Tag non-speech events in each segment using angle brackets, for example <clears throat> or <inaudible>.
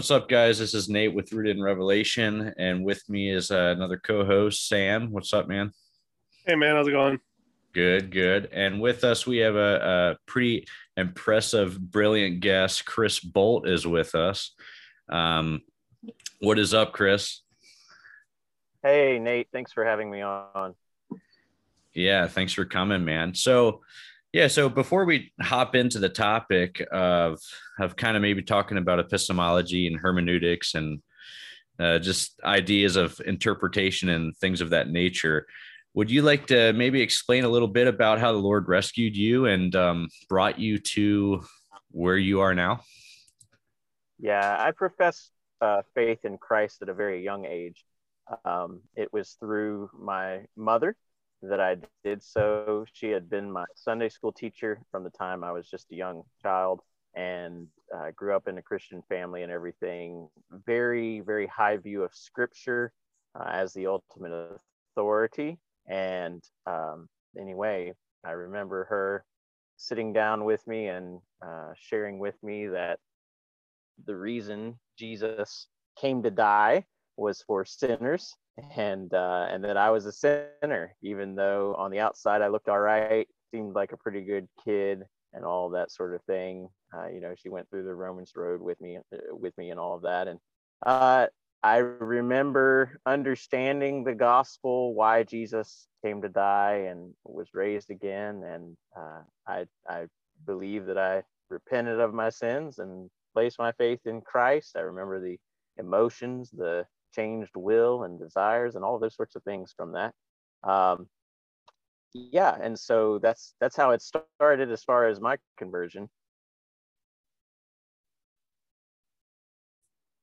What's up, guys? This is Nate with Rooted in Revelation, and with me is uh, another co-host, Sam. What's up, man? Hey, man, how's it going? Good, good. And with us, we have a, a pretty impressive, brilliant guest. Chris Bolt is with us. Um, what is up, Chris? Hey, Nate. Thanks for having me on. Yeah, thanks for coming, man. So, yeah, so before we hop into the topic of of kind of maybe talking about epistemology and hermeneutics and uh, just ideas of interpretation and things of that nature, would you like to maybe explain a little bit about how the Lord rescued you and um, brought you to where you are now? Yeah, I professed uh, faith in Christ at a very young age. Um, it was through my mother that I did so. She had been my Sunday school teacher from the time I was just a young child and uh, grew up in a Christian family and everything. Very, very high view of scripture uh, as the ultimate authority. And um, anyway, I remember her sitting down with me and uh, sharing with me that the reason Jesus came to die was for sinners and uh, and that I was a sinner, even though on the outside I looked all right, seemed like a pretty good kid, and all that sort of thing. Uh, you know, she went through the Romans road with me, uh, with me, and all of that. And uh, I remember understanding the gospel, why Jesus came to die and was raised again, and uh, I I believe that I repented of my sins and placed my faith in Christ. I remember the emotions, the changed will and desires and all those sorts of things from that. Um, yeah and so that's that's how it started as far as my conversion.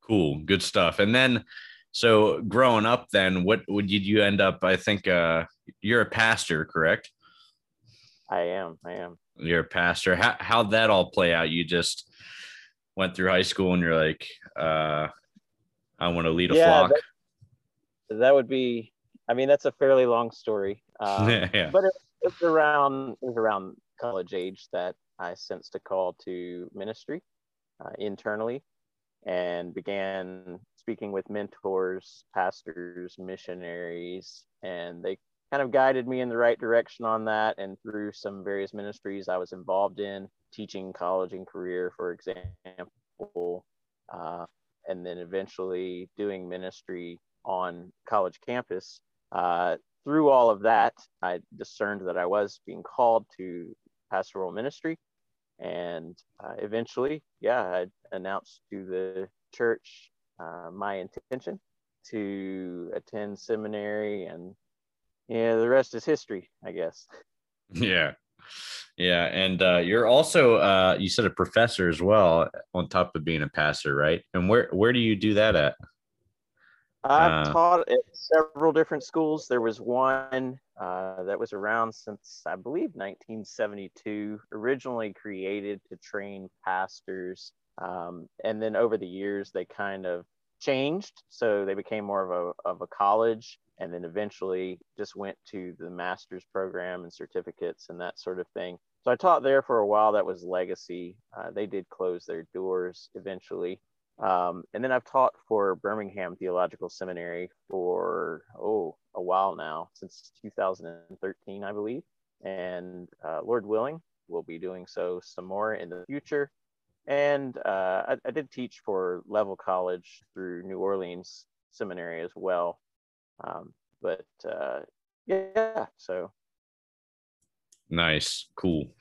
Cool good stuff. And then so growing up then what would you, you end up i think uh you're a pastor correct? I am i am. You're a pastor. How, how'd that all play out? You just went through high school and you're like uh I want to lead a yeah, flock. That, that, would be. I mean, that's a fairly long story. <laughs> Um, yeah. But it, it's around it was around college age that I sensed a call to ministry uh, internally, and began speaking with mentors, pastors, missionaries, and they kind of guided me in the right direction on that. And through some various ministries I was involved in, teaching college and career, for example, uh, and then eventually doing ministry on college campus. Uh, through all of that, I discerned that I was being called to pastoral ministry. And uh, eventually, yeah, I announced to the church uh, my intention to attend seminary. And yeah, the rest is history, I guess. <laughs> Yeah. Yeah, and uh, you're also uh, you said a professor as well, on top of being a pastor, right? And where where do you do that at? I've uh, taught at several different schools. There was one uh, that was around since I believe 1972, originally created to train pastors, um, and then over the years they kind of changed, so they became more of a of a college and then eventually just went to the master's program and certificates and that sort of thing. So I taught there for a while. That was legacy. Uh, they did close their doors eventually. Um, and then I've taught for Birmingham Theological Seminary for, oh, a while now, since 2013, I believe. And uh, Lord willing, we'll be doing so some more in the future. And uh, I, I did teach for Leavell College through New Orleans Seminary as well um, but uh, yeah, so nice, cool.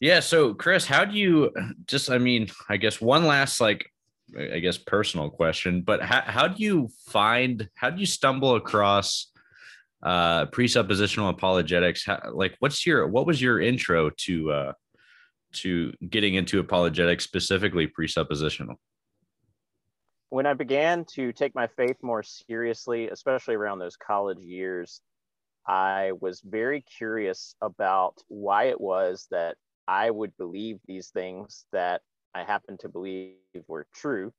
Yeah. So, Chris, how do you just, I mean, I guess one last, like, I guess personal question, but how, how do you find, how do you stumble across uh, presuppositional apologetics? How, like, what's your, what was your intro to, uh, to getting into apologetics, specifically presuppositional? When I began to take my faith more seriously, especially around those college years, I was very curious about why it was that I would believe these things that I happen to believe were true,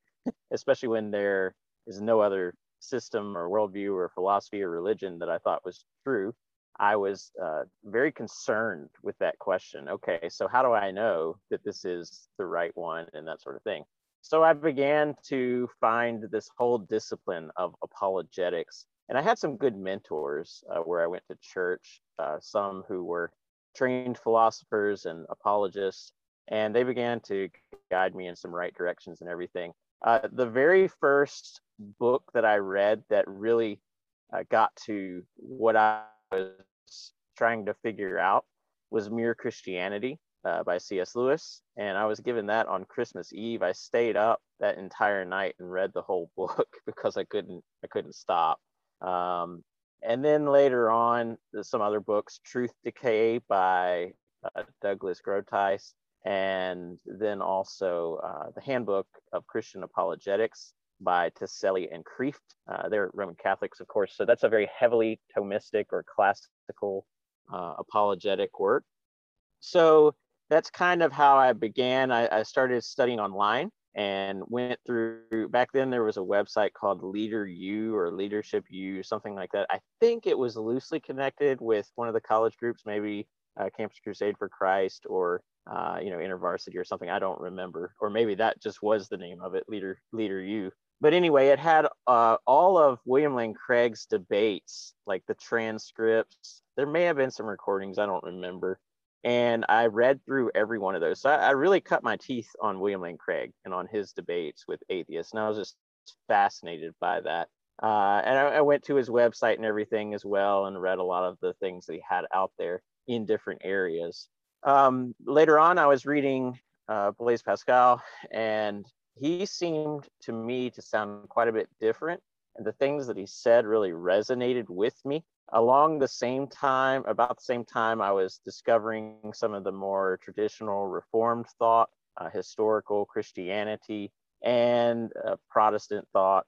especially when there is no other system or worldview or philosophy or religion that I thought was true. I was uh, very concerned with that question. Okay, so how do I know that this is the right one and that sort of thing? So I began to find this whole discipline of apologetics. And I had some good mentors uh, where I went to church, uh, some who were trained philosophers and apologists, and they began to guide me in some right directions and everything. Uh, the very first book that I read that really uh, got to what I was trying to figure out was Mere Christianity uh, by C.S. Lewis, and I was given that on Christmas Eve. I stayed up that entire night and read the whole <laughs> book because I couldn't I couldn't stop. Um, and then later on, some other books, Truth Decay by uh, Douglas Groothuis, and then also uh, the Handbook of Christian Apologetics by Tacelli and Kreeft. Uh, they're Roman Catholics, of course, so that's a very heavily Thomistic or classical uh, apologetic work. So that's kind of how I began. I, I, started studying online and went through. Back then, there was a website called Leader U or Leadership U, something like that. I think it was loosely connected with one of the college groups, maybe uh, Campus Crusade for Christ or uh, you know InterVarsity or something. I don't remember, or maybe that just was the name of it, Leader Leader U. But anyway, it had uh, all of William Lane Craig's debates, like the transcripts. There may have been some recordings, I don't remember and I read through every one of those. So I, I, really cut my teeth on William Lane Craig and on his debates with atheists, and I was just fascinated by that. Uh, and I, I, went to his website and everything as well, and read a lot of the things that he had out there in different areas. Um, later on, I was reading uh, Blaise Pascal, and he seemed to me to sound quite a bit different. And the things that he said really resonated with me along the same time, about the same time, I was discovering some of the more traditional Reformed thought, uh, historical Christianity, and uh, Protestant thought.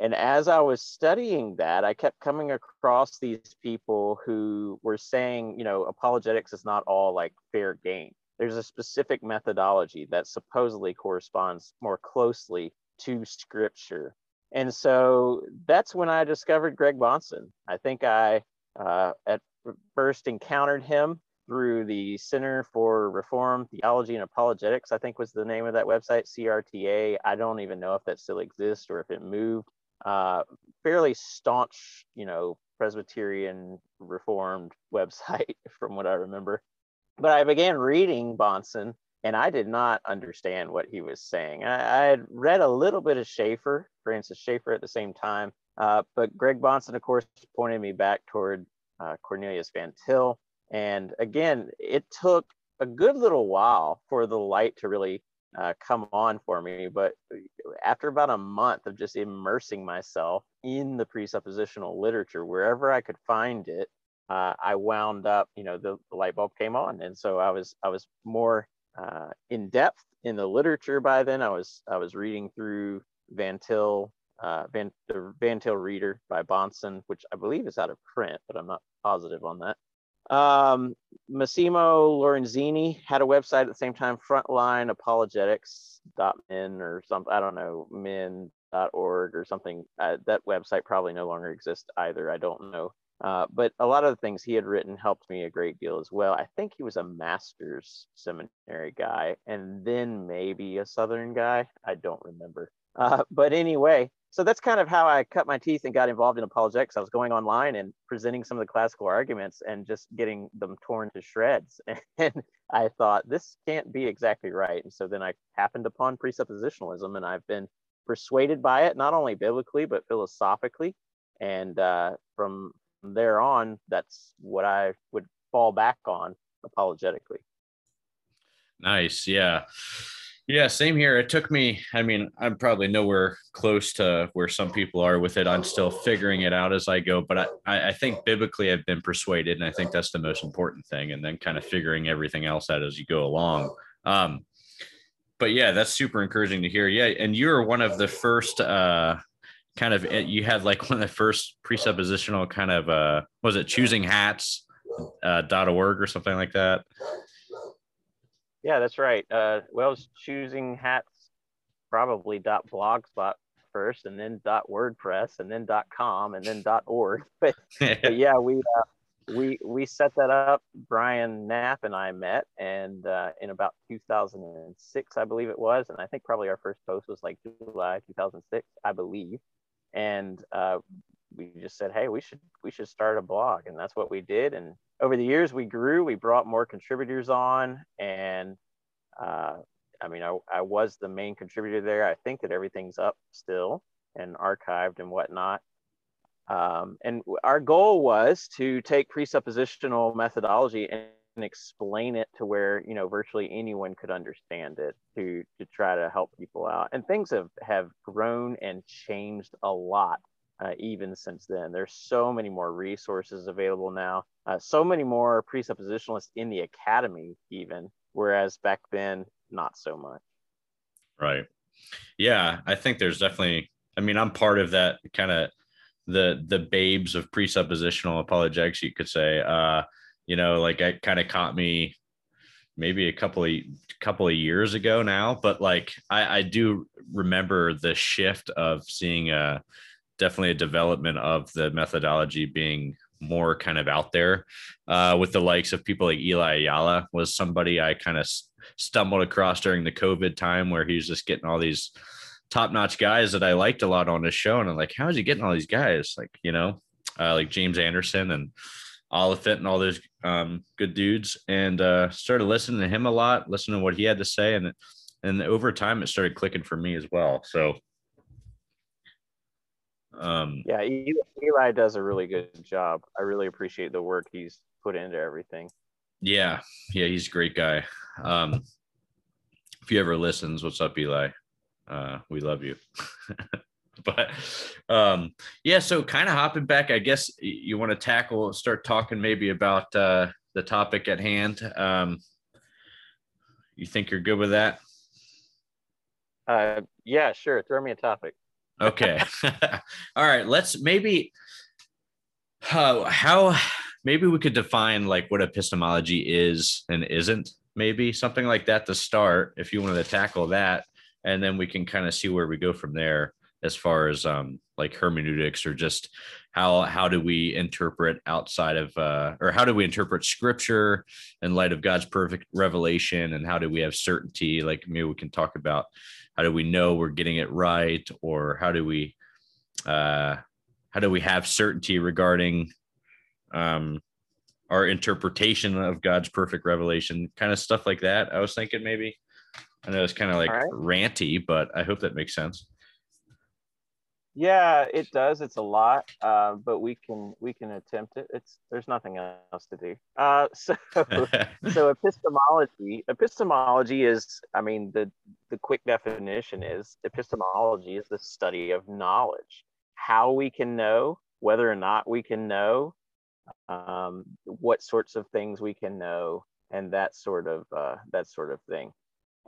And as I was studying that, I kept coming across these people who were saying, you know, apologetics is not all like fair game. There's a specific methodology that supposedly corresponds more closely to scripture and so that's when I discovered Greg Bahnsen. I think I uh, at first encountered him through the Center for Reform Theology and Apologetics, I think was the name of that website, CRTA. I don't even know if that still exists or if it moved. Uh, fairly staunch, you know, Presbyterian Reformed <laughs> website from what I remember. But I began reading Bahnsen and I did not understand what he was saying. I, I, had read a little bit of Schaeffer, Francis Schaeffer, at the same time, uh, but Greg Bahnsen, of course, pointed me back toward uh, Cornelius Van Til. And again, it took a good little while for the light to really uh, come on for me. But after about a month of just immersing myself in the presuppositional literature, wherever I could find it, uh, I wound up, you know, the, the light bulb came on, and so I was I was more uh, in depth in the literature by then. I was I was reading through Van Til, uh, Van the Van Til Reader by Bahnsen, which I believe is out of print, but I'm not positive on that. Um, Massimo Lorenzini had a website at the same time, Frontline Apologetics.min or something. I don't know, min.org or something. Uh, that website probably no longer exists either. I don't know. Uh, but a lot of the things he had written helped me a great deal as well. I think he was a master's seminary guy and then maybe a Southern guy. I don't remember. <laughs> Uh, but anyway, so that's kind of how I cut my teeth and got involved in apologetics. I was going online and presenting some of the classical arguments and just getting them torn to shreds. <laughs> And I thought, this can't be exactly right. And so then I happened upon presuppositionalism and I've been persuaded by it, not only biblically, but philosophically. And uh, from there on, that's what I would fall back on apologetically. Nice. Yeah. Yeah, same here. It took me, I mean, I'm probably nowhere close to where some people are with it. I'm still figuring it out as I go, but I, I think biblically I've been persuaded, and I think that's the most important thing. And then kind of figuring everything else out as you go along. Um, but yeah, that's super encouraging to hear. Yeah, and you're one of the first uh, kind of you had like <laughs> one of the first presuppositional kind of uh was it choosing hats uh dot org or something like that yeah that's right uh well choosing hats probably dot blogspot first and then dot wordpress and then dot com and then dot org <laughs> but, but yeah we uh, we we set that up. Brian Knapp and I met, and uh, in about 2006, I believe it was, and I think probably our first post was like July 2006, I believe. And uh, we just said, hey, we should we should start a blog, and that's what we did. And over the years, we grew. We brought more contributors on, and uh, I mean, I, I was the main contributor there. I think that everything's up still and archived and whatnot. Um, and our goal was to take presuppositional methodology and, explain it to where you know virtually anyone could understand it to to try to help people out. And things have have grown and changed a lot uh, even since then. There's so many more resources available now, uh, so many more presuppositionalists in the academy, even, whereas back then, not so much. Right. Yeah, I think there's definitely, I mean, I'm part of that kind of the the babes of presuppositional apologetics, you could say. Uh, you know, like it kind of caught me maybe a couple of couple of years ago now, but like I, I do remember the shift of seeing a definitely a development of the methodology being more kind of out there uh, with the likes of people like Eli Ayala was somebody I kind of stumbled across during the COVID time where he was just getting all these top notch guys that I liked a lot on his show. And I'm like, how is he getting all these guys? Like, you know, uh, like James Anderson and Oliphint and all those um, good dudes. And uh, started listening to him a lot, listening to what he had to say. And, and over time, it started clicking for me as well. So, um, yeah, Eli does a really good job. I really appreciate the work he's put into everything. Yeah, yeah, he's a great guy. Um, if he ever listens, what's up, Eli? Uh, we love you. <laughs> <laughs> but um, yeah, so kind of hopping back, I guess you want to tackle, start talking maybe about uh, the topic at hand. Um, you think you're good with that? Uh, yeah, sure. Throw me a topic. okay. <laughs> <laughs> All right. Let's maybe uh, how maybe we could define like what epistemology is and isn't. Maybe something like that to start. If you wanted to tackle that, and then we can kind of see where we go from there as far as um, like hermeneutics or just how how do we interpret outside of uh, or how do we interpret scripture in light of God's perfect revelation? And how do we have certainty? Like maybe we can talk about how do we know we're getting it right? Or how do we uh, how do we have certainty regarding um, our interpretation of God's perfect revelation? Kind of stuff like that I was thinking maybe. I know it's kind of like right. ranty, but I hope that makes sense. Yeah, it does. It's a lot, uh, but we can we can attempt it. It's there's nothing else to do. Uh, <laughs> so <laughs> so epistemology epistemology is I mean the the quick definition is epistemology is the study of knowledge, how we can know whether or not we can know, um, what sorts of things we can know, and that sort of uh, that sort of thing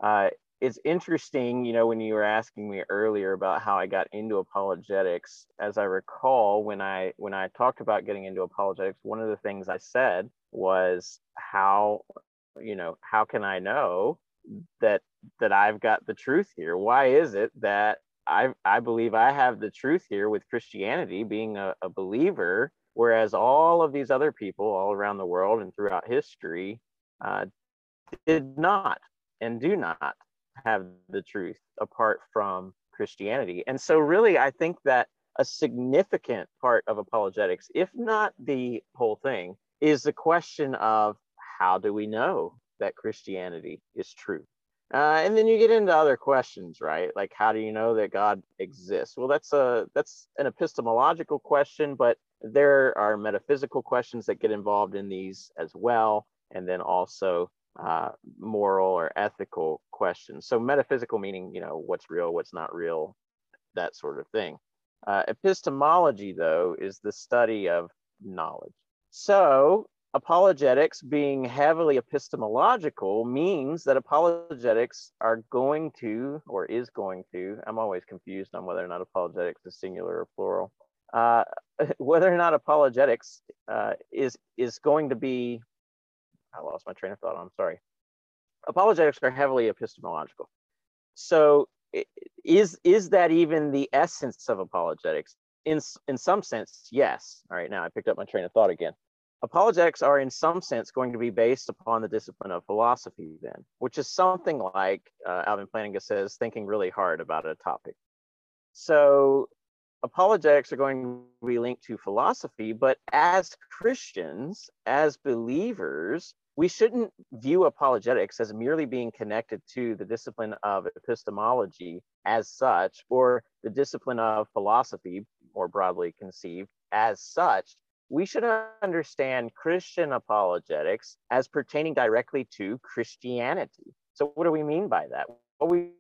uh, it's interesting, you know, when you were asking me earlier about how I got into apologetics, as I recall, when I when I talked about getting into apologetics, one of the things I said was how, you know, how can I know that that I've got the truth here? Why is it that I I believe I have the truth here with Christianity being a, a believer, whereas all of these other people all around the world and throughout history uh, did not and do not have the truth apart from Christianity. And so, really, I think that a significant part of apologetics, if not the whole thing, is the question of how do we know that Christianity is true? Uh, and then you get into other questions, right? Like how do you know that God exists? Well, that's a that's an epistemological question, but there are metaphysical questions that get involved in these as well, and then also uh, moral or ethical questions. So metaphysical meaning, you know, what's real, what's not real, that sort of thing. Uh, epistemology, though, is the study of knowledge. So apologetics being heavily epistemological means that apologetics are going to or is going to i'm always confused on whether or not apologetics is singular or plural uh, <laughs> whether or not apologetics uh, is is going to be I lost my train of thought. I'm sorry. Apologetics are heavily epistemological. So is is that even the essence of apologetics? In in some sense, yes. All right, now I picked up my train of thought again. apologetics are in some sense going to be based upon the discipline of philosophy then which is something like uh, alvin plantinga says thinking really hard about a topic so apologetics are going to be linked to philosophy but as christians as believers we shouldn't view apologetics as merely being connected to the discipline of epistemology as such or the discipline of philosophy more broadly conceived as such we should understand Christian apologetics as pertaining directly to Christianity. So, what do we mean by that? Well, we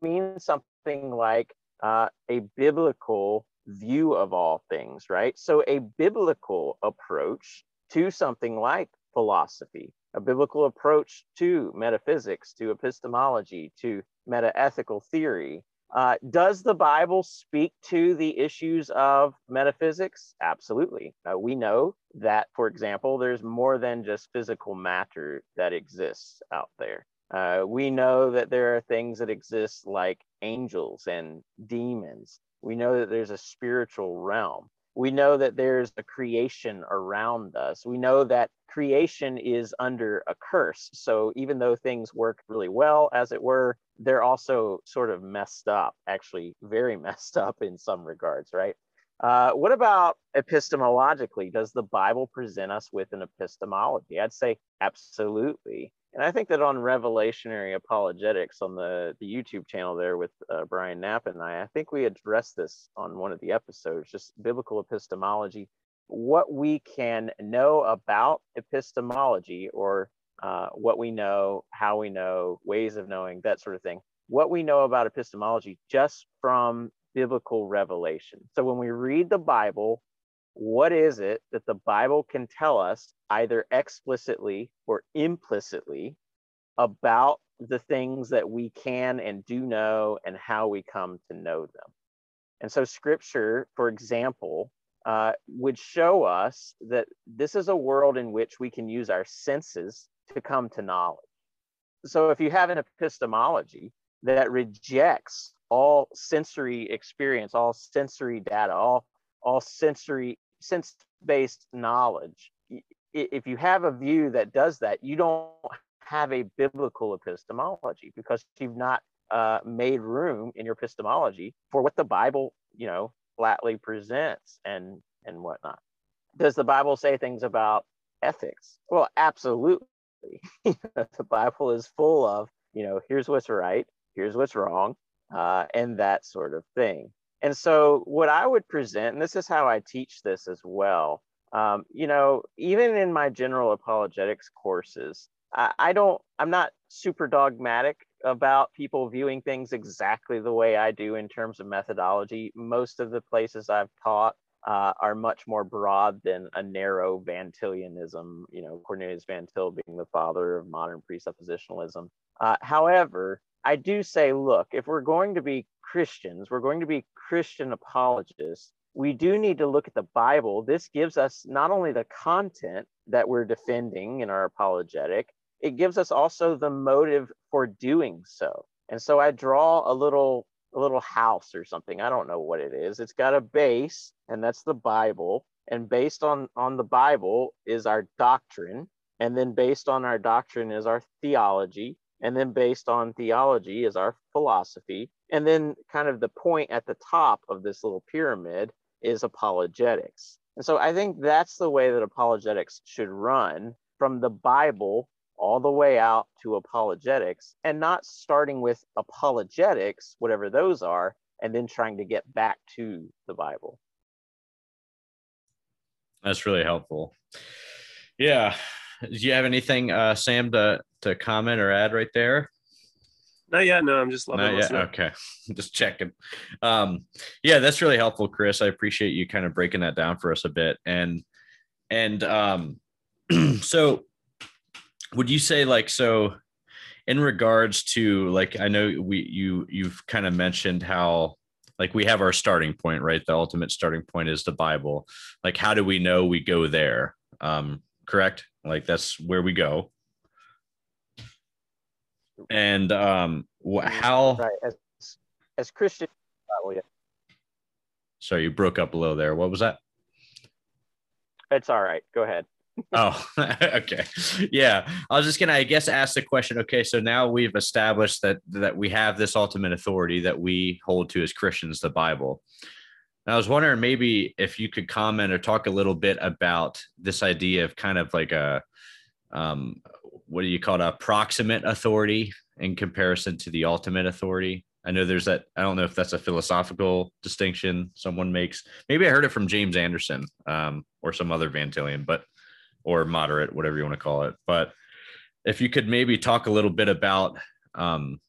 mean something like uh, a biblical view of all things, right? So, a biblical approach to something like philosophy, a biblical approach to metaphysics, to epistemology, to metaethical theory, uh, does the Bible speak to the issues of metaphysics? Absolutely. Uh, we know that, for example, there's more than just physical matter that exists out there. Uh, we know that there are things that exist like angels and demons. We know that there's a spiritual realm. We know that there's a creation around us. We know that creation is under a curse. So even though things work really well, as it were, they're also sort of messed up, actually, very <laughs> messed up in some regards, right? Uh, what about epistemologically? Does the Bible present us with an epistemology? I'd say absolutely. And I think that on Revelationary Apologetics on the, the YouTube channel there with uh, Brian Knapp and I, I think we addressed this on one of the episodes, just biblical epistemology, what we can know about epistemology or uh, what we know, how we know, ways of knowing, that sort of thing. What we know about epistemology just from biblical revelation. So when we read the Bible, what is it that the Bible can tell us either explicitly or implicitly about the things that we can and do know and how we come to know them? And so, scripture, for example, uh, would show us that this is a world in which we can use our senses to come to knowledge. So if you have an epistemology that rejects all sensory experience, all sensory data, all all sensory sense-based knowledge, if you have a view that does that, you don't have a biblical epistemology because you've not uh, made room in your epistemology for what the Bible, you know, flatly presents and and whatnot. Does the Bible say things about ethics? Well, absolutely. <laughs> the Bible is full of, you know, here's what's right, here's what's wrong, uh, and that sort of thing. And so, what I would present, and this is how I teach this as well, um, you know, even in my general apologetics courses, I, I don't, I'm not super dogmatic about people viewing things exactly the way I do in terms of methodology. Most of the places I've taught uh, are much more broad than a narrow Van Tillianism, you know, Cornelius Van Til being the father of modern presuppositionalism. Uh, however, I do say, look, if we're going to be Christians, we're going to be Christian apologists, we do need to look at the Bible. This gives us not only the content that we're defending in our apologetic, it gives us also the motive for doing so. And so I draw a little a little house or something. I don't know what it is. It's got a base, and that's the Bible. And based on on the Bible is our doctrine, and then based on our doctrine is our theology, and then based on theology is our philosophy, and then kind of the point at the top of this little pyramid is apologetics. And so I think that's the way that apologetics should run from the Bible all the way out to apologetics and not starting with apologetics, whatever those are, and then trying to get back to the Bible. That's really helpful. Yeah. Do you have anything, uh, Sam, to, to comment or add right there? Not yet. No, I'm just loving Not yet. Okay. <laughs> just checking. Um, yeah, that's really helpful, Chris. I appreciate you kind of breaking that down for us a bit. And, and, um, <clears throat> so would you say like so in regards to like i know we you you've kind of mentioned how like we have our starting point right the ultimate starting point is the bible like how do we know we go there um correct like that's where we go and um how right as as christian oh, yeah. sorry you broke up below there what was that it's all right go ahead <laughs> oh, <laughs> okay. Yeah. I was just gonna, I guess, ask the question. Okay, so now we've established that that we have this ultimate authority that we hold to as Christians, the Bible. And I was wondering maybe if you could comment or talk a little bit about this idea of kind of like a um, what do you call it, a proximate authority in comparison to the ultimate authority? I know there's that. I don't know if that's a philosophical distinction someone makes. Maybe I heard it from James Anderson um, or some other Van Tillian, but or moderate, whatever you want to call it. But if you could maybe talk a little bit about um,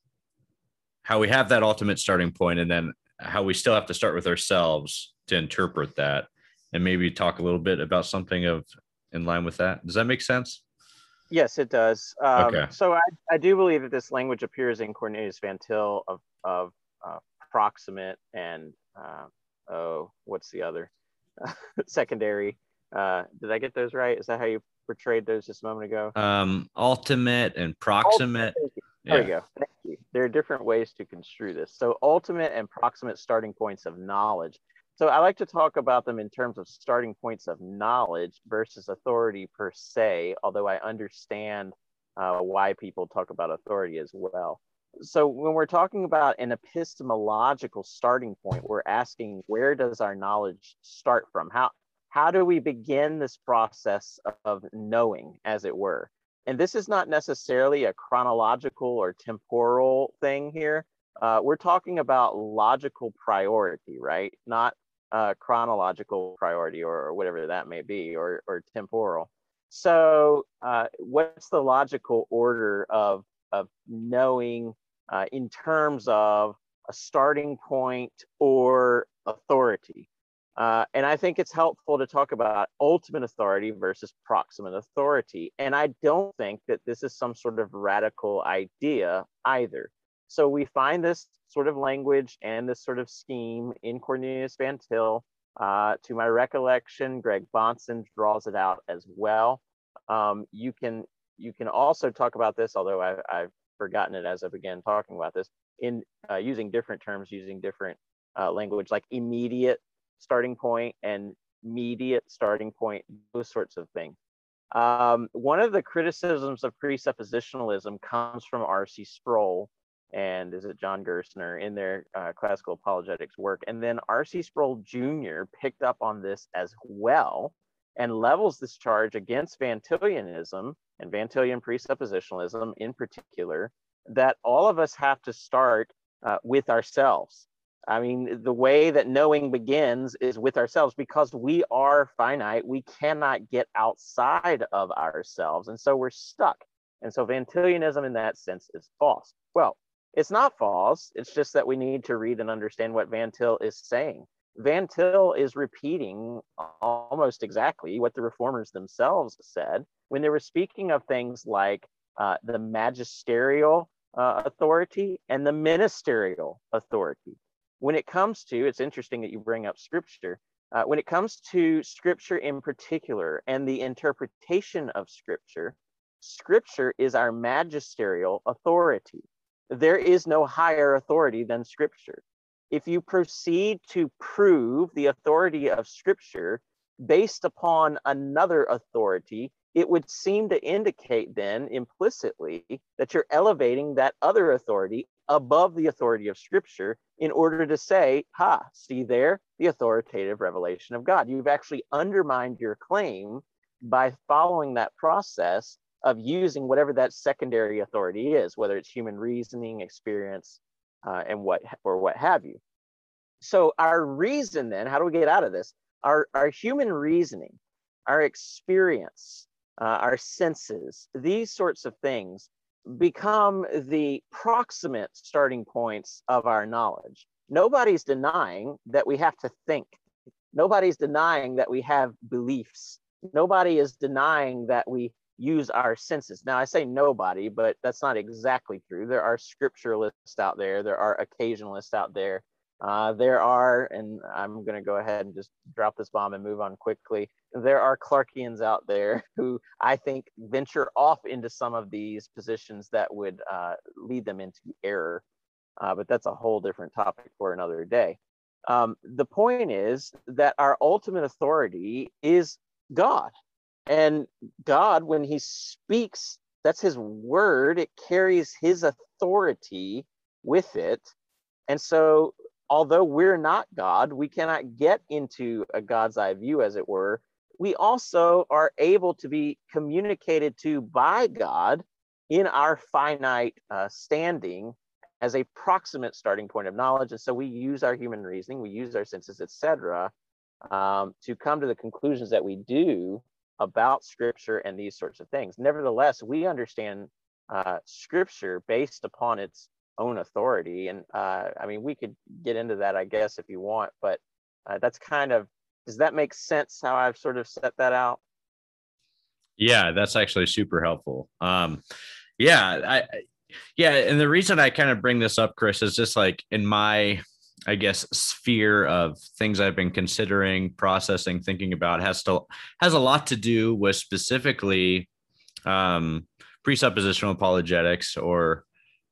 how we have that ultimate starting point, and then how we still have to start with ourselves to interpret that, and maybe talk a little bit about something of in line with that. Does that make sense? Yes, it does. Um, Okay. So I, I do believe that this language appears in Cornelius Van Til of, of uh, proximate and uh, oh, what's the other <laughs> secondary? Uh, did I get those right? Is that how you portrayed those just a moment ago? Um, ultimate and proximate. Thank you. There Yeah. we go. Thank you. There are different ways to construe this. So, ultimate and proximate starting points of knowledge. So, I like to talk about them in terms of starting points of knowledge versus authority per se, although I understand uh, why people talk about authority as well. So, when we're talking about an epistemological starting point, we're asking where does our knowledge start from? How, how do we begin this process of knowing, as it were? And this is not necessarily a chronological or temporal thing here. Uh, we're talking about logical priority, right? Not uh, chronological priority or, or whatever that may be, or, or temporal. So, uh, what's the logical order of, of knowing uh, in terms of a starting point or authority? Uh, and I think it's helpful to talk about ultimate authority versus proximate authority. And I don't think that this is some sort of radical idea either. So we find this sort of language and this sort of scheme in Cornelius Van Til. Uh, to my recollection, Greg Bahnsen draws it out as well. Um, you can you can also talk about this, although I, I've forgotten it as I began talking about this, in uh, using different terms, using different uh, language like immediate starting point and immediate starting point, those sorts of things. Um, one of the criticisms of presuppositionalism comes from R.C. Sproul and is it John Gerstner in their uh, classical apologetics work. And then R.C. Sproul Jr. picked up on this as well and levels this charge against Van Tillianism and Van presuppositionalism in particular, that all of us have to start uh, with ourselves. I mean, the way that knowing begins is with ourselves because we are finite. We cannot get outside of ourselves. And so we're stuck. And so Van Tillianism in that sense is false. Well, it's not false. It's just that we need to read and understand what Van Til is saying. Van Til is repeating almost exactly what the reformers themselves said when they were speaking of things like uh, the magisterial uh, authority and the ministerial authority when it comes to, it's interesting that you bring up scripture. Uh, when it comes to scripture in particular and the interpretation of scripture, scripture is our magisterial authority. There is no higher authority than scripture. If you proceed to prove the authority of scripture based upon another authority, it would seem to indicate then implicitly that you're elevating that other authority above the authority of scripture in order to say, ha, see there, the authoritative revelation of God. You've actually undermined your claim by following that process of using whatever that secondary authority is, whether it's human reasoning, experience, uh, and what or what have you. So our reason then, how do we get out of this? Our, our human reasoning, our experience, uh, our senses, these sorts of things become the proximate starting points of our knowledge. Nobody's denying that we have to think. Nobody's denying that we have beliefs. Nobody is denying that we use our senses. Now, I say nobody, but that's not exactly true. There are scripturalists out there, there are occasionalists out there. Uh, there are, and I'm going to go ahead and just drop this bomb and move on quickly. There are Clarkians out there <laughs> who I think venture off into some of these positions that would uh, lead them into error. Uh, but that's a whole different topic for another day. Um, the point is that our ultimate authority is God. And God, when he speaks, that's his word, it carries his authority with it. And so, although we're not God, we cannot get into a God's eye view, as it were. We also are able to be communicated to by God in our finite uh, standing as a proximate starting point of knowledge. And so we use our human reasoning, we use our senses, etc., um, to come to the conclusions that we do about scripture and these sorts of things. Nevertheless, we understand uh, scripture based upon its own authority. And uh, I mean, we could get into that, I guess, if you want, but uh, that's kind of, does that make sense how I've sort of set that out? Yeah, that's actually super helpful. Um, yeah, I, yeah. And the reason I kind of bring this up, Chris, is just like in my I guess sphere of things I've been considering, processing, thinking about has to has a lot to do with specifically um, presuppositional apologetics, or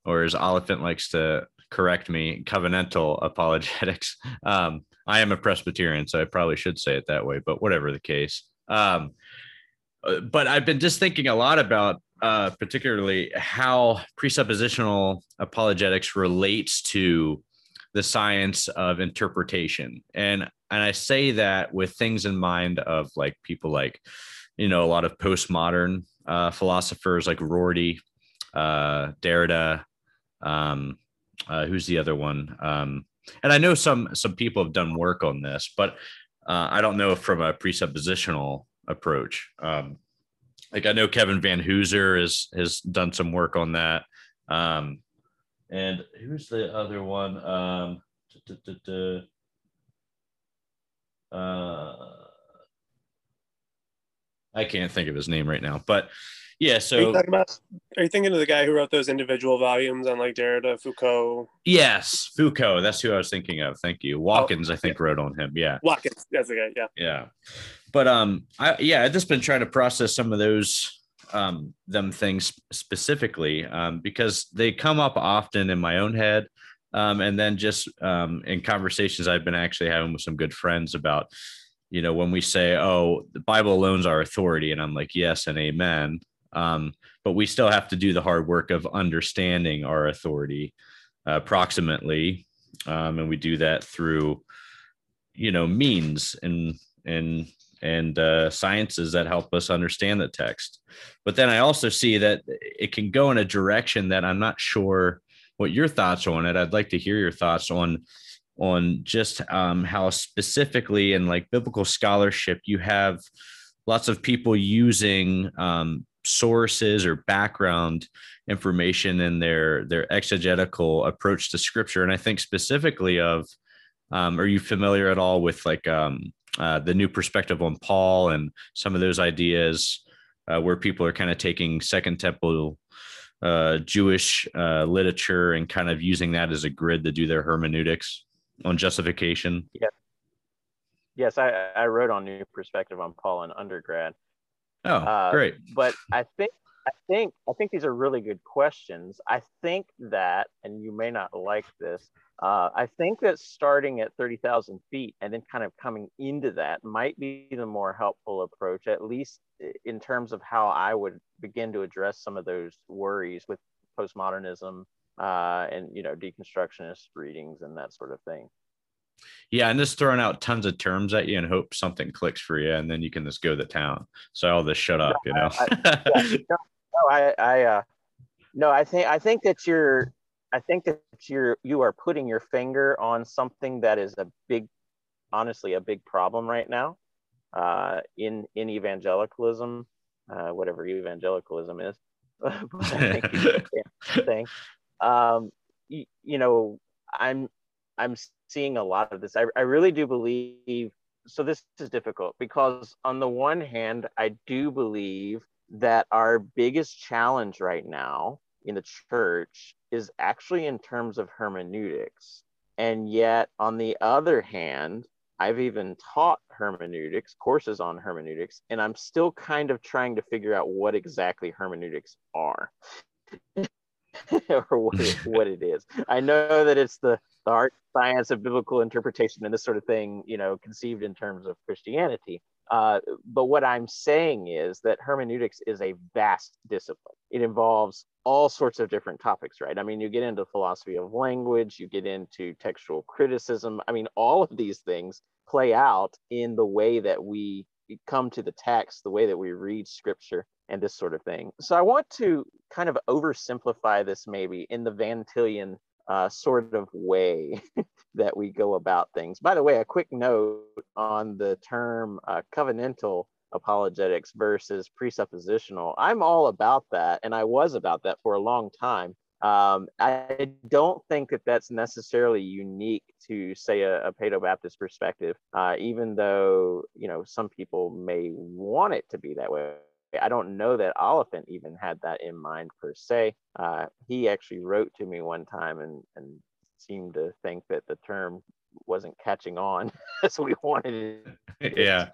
or as Oliphint likes to correct me, covenantal apologetics. <laughs> Um, I am a Presbyterian, so I probably should say it that way, but whatever the case. Um, uh, but I've been just thinking a lot about uh, particularly how presuppositional apologetics relates to the science of interpretation. And and I say that with things in mind of like people like, you know, a lot of postmodern uh, philosophers like Rorty, uh, Derrida, um, uh, who's the other one? Um, and I know some some people have done work on this, but uh, I don't know from a presuppositional approach. Um, like I know Kevin Vanhoozer has has done some work on that. Um, and who's the other one? Um, uh, I can't think of his name right now, but yeah. So are you talking about? Are you thinking of the guy who wrote those individual volumes on like Derrida, Foucault? Yes, Foucault. That's who I was thinking of. Thank you. Watkins, oh, I think, yeah. wrote on him. Yeah. Watkins. That's the guy. Yeah. Yeah. But um, I yeah, I've just been trying to process some of those um, them things specifically um, because they come up often in my own head. Um, and then just um, in conversations I've been actually having with some good friends about, you know, when we say, oh, the Bible alone's our authority, and I'm like, yes and amen. Um, but we still have to do the hard work of understanding our authority uh, approximately. Um, and we do that through, you know, means and, and and uh, sciences that help us understand the text. But then I also see that it can go in a direction that I'm not sure what your thoughts on it. I'd like to hear your thoughts on on just um, how specifically in like biblical scholarship you have lots of people using um, sources or background information in their their exegetical approach to scripture and i think specifically of um, are you familiar at all with like um, uh, the new perspective on Paul and some of those ideas uh, where people are kind of taking Second Temple uh, Jewish uh, literature and kind of using that as a grid to do their hermeneutics on justification. Yes, yes, I, I wrote on new perspective on Paul in undergrad. Oh, uh, great! But I think I think I think these are really good questions. I think that, and you may not like this, uh, I think that starting at 30,000 feet and then kind of coming into that might be the more helpful approach, at least in terms of how I would begin to address some of those worries with postmodernism uh, and, you know, deconstructionist readings and that sort of thing. Yeah, and just throwing out tons of terms at you and hope something clicks for you, and then you can just go to town. So all this shut up, you know. I, I, yeah, <laughs> no, no, I, I, uh, no, I think I think that you're I think that you're you are putting your finger on something that is a big, honestly, a big problem right now, uh, in in evangelicalism, uh, whatever evangelicalism is. <laughs> thing. <laughs> Um, you, you know, I'm I'm seeing a lot of this. I, I really do believe. So this is difficult because on the one hand, I do believe that our biggest challenge right now in the church is actually in terms of hermeneutics. And yet, on the other hand, I've even taught hermeneutics, courses on hermeneutics, and I'm still kind of trying to figure out what exactly hermeneutics are. <laughs> or what it, <laughs> what it is. I know that it's the, the art science of biblical interpretation and this sort of thing, you know, conceived in terms of Christianity. Uh, but what I'm saying is that hermeneutics is a vast discipline. It involves all sorts of different topics, right? I mean, you get into philosophy of language, you get into textual criticism. I mean, all of these things play out in the way that we come to the text, the way that we read scripture, and this sort of thing. So I want to kind of oversimplify this maybe in the Van Tillian uh, sort of way <laughs> that we go about things. By the way, a quick note on the term uh, covenantal apologetics versus presuppositional. I'm all about that, and I was about that for a long time. Um, I don't think that that's necessarily unique to, say, a, a Paedo-Baptist perspective, uh, even though you know some people may want it to be that way. I don't know that Oliphint even had that in mind per se. Uh, he actually wrote to me one time and, and seemed to think that the term wasn't catching on <laughs> as we wanted it. <laughs> yeah,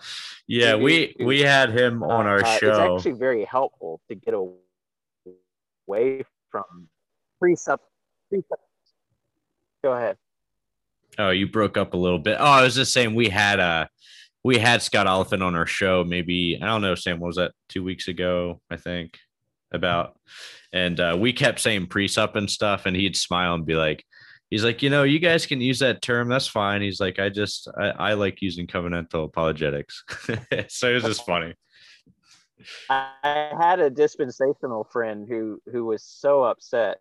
yeah, we we had him on our uh, show. It's actually very helpful to get away from presupp. presupp. Go ahead. Oh, you broke up a little bit. Oh, I was just saying we had a we had Scott Oliphint on our show. Maybe I don't know, Sam. was that two weeks ago? I think about, and uh, we kept saying presupp and stuff, and he'd smile and be like, he's like, you know, you guys can use that term. That's fine. He's like, I just I, I like using covenantal apologetics. <laughs> so it was just funny. I had a dispensational friend who who was so upset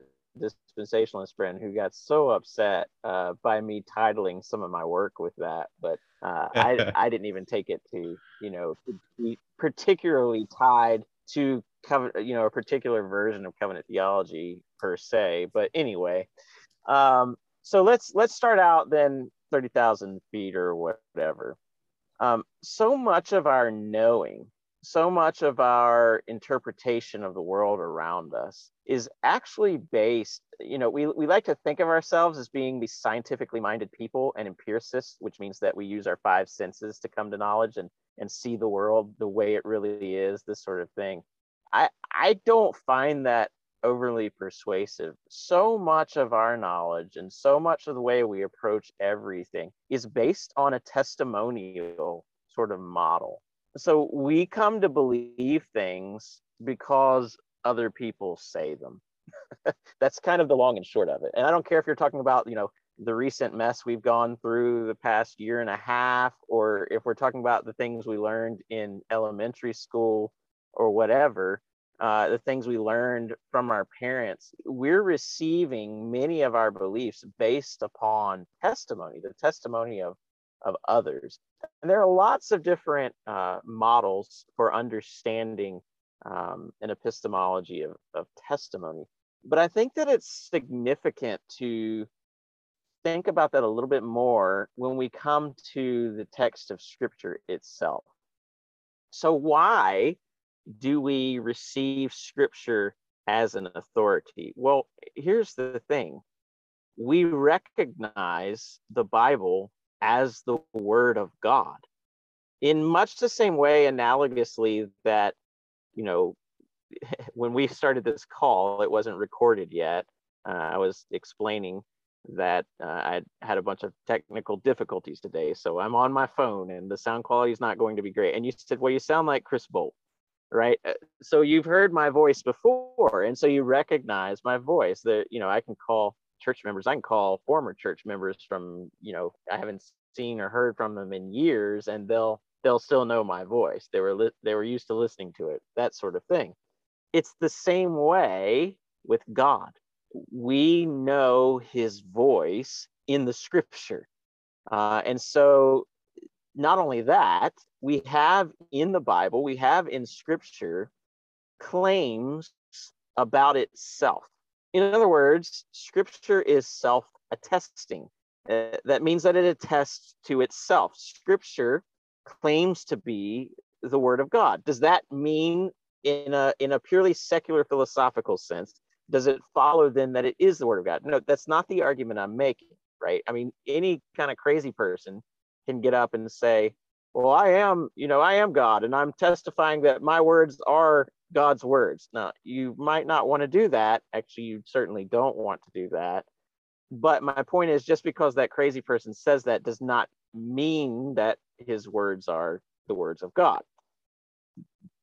dispensationalist friend who got so upset uh, by me titling some of my work with that, but uh, I, <laughs> I didn't even take it to, you know, be particularly tied to covenant, you know, a particular version of covenant theology per se. But anyway, um, so let's let's start out then thirty thousand feet or whatever. Um, so much of our knowing so much of our interpretation of the world around us is actually based you know we, we like to think of ourselves as being these scientifically minded people and empiricists which means that we use our five senses to come to knowledge and and see the world the way it really is this sort of thing. I i don't find that overly persuasive. So much of our knowledge and so much of the way we approach everything is based on a testimonial sort of model so we come to believe things because other people say them. <laughs> That's kind of the long and short of it. And i don't care if you're talking about you know the recent mess we've gone through the past year and a half or if we're talking about the things we learned in elementary school or whatever uh, the things we learned from our parents we're receiving many of our beliefs based upon testimony the testimony of of others. And there are lots of different uh, models for understanding um, an epistemology of, of testimony. But I think that it's significant to think about that a little bit more when we come to the text of scripture itself. So, why do we receive scripture as an authority? Well, here's the thing we recognize the Bible as the word of God. In much the same way, analogously, that, you know, <laughs> when we started this call, it wasn't recorded yet. Uh, I was explaining that uh, I had a bunch of technical difficulties today. So I'm on my phone and the sound quality is not going to be great. And you said, well, you sound like Chris Bolt, right? Uh, so you've heard my voice before. And so you recognize my voice that, you know, I can call church members. I can call former church members from, you know, I haven't seen or heard from them in years and they'll they'll still know my voice. They were li- they were used to listening to it, that sort of thing. It's the same way with God. We know his voice in the scripture. Uh, and so not only that, we have in the Bible, we have in scripture claims about itself. In other words, scripture is self attesting. Uh, that means that it attests to itself. Scripture claims to be the word of God. Does that mean in a in a purely secular philosophical sense, does it follow then that it is the word of God? No, that's not the argument I'm making, right? I mean, any kind of crazy person can get up and say, well, I am, you know, I am God and I'm testifying that my words are God's words. Now, you might not want to do that. Actually, you certainly don't want to do that. But my point is just because that crazy person says that does not mean that his words are the words of God.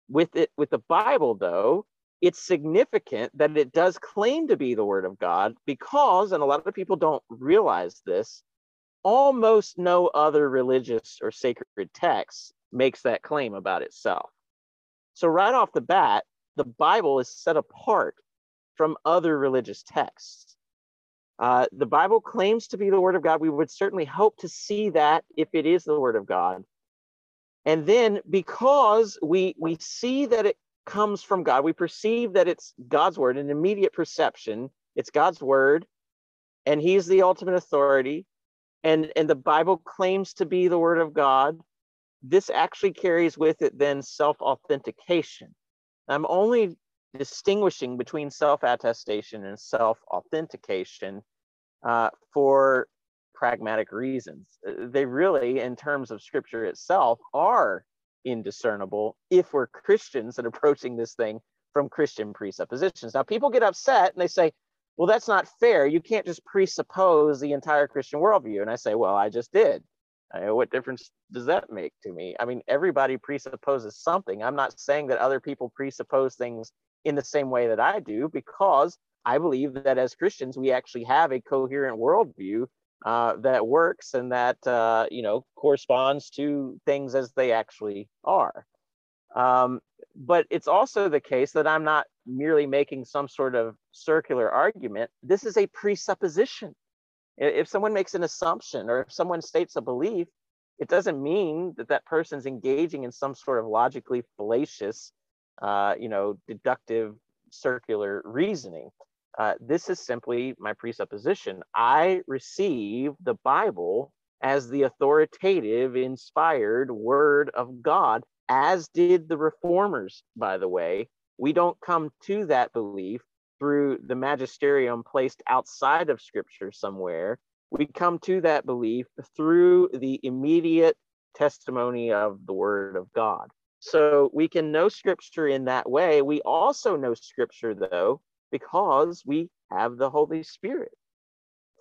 With it with the Bible though, it's significant that it does claim to be the word of God because and a lot of people don't realize this, almost no other religious or sacred text makes that claim about itself. So, right off the bat, the Bible is set apart from other religious texts. Uh, the Bible claims to be the Word of God. We would certainly hope to see that if it is the Word of God. And then, because we we see that it comes from God, we perceive that it's God's Word, an immediate perception. It's God's Word, and He's the ultimate authority and and the bible claims to be the word of god this actually carries with it then self-authentication. I'm only distinguishing between self-attestation and self-authentication uh, for pragmatic reasons. They really in terms of scripture itself are indiscernible if we're christians and <laughs> approaching this thing from christian presuppositions. Now people get upset and they say well, that's not fair. You can't just presuppose the entire Christian worldview. And I say, well, I just did. I, what difference does that make to me? I mean, everybody presupposes something. I'm not saying that other people presuppose things in the same way that I do, because I believe that as Christians, we actually have a coherent worldview uh, that works and that uh, you know corresponds to things as they actually are. Um, but it's also the case that I'm not merely making some sort of circular argument. This is a presupposition. If someone makes an assumption or if someone states a belief, it doesn't mean that that person's engaging in some sort of logically fallacious, uh, you know, deductive circular reasoning. Uh, this is simply my presupposition. I receive the Bible as the authoritative, inspired word of God as did the reformers, by the way. We don't come to that belief through the magisterium placed outside of scripture somewhere. We come to that belief through the immediate testimony of the word of God. So we can know scripture in that way. We also know scripture, though, because we have the Holy Spirit.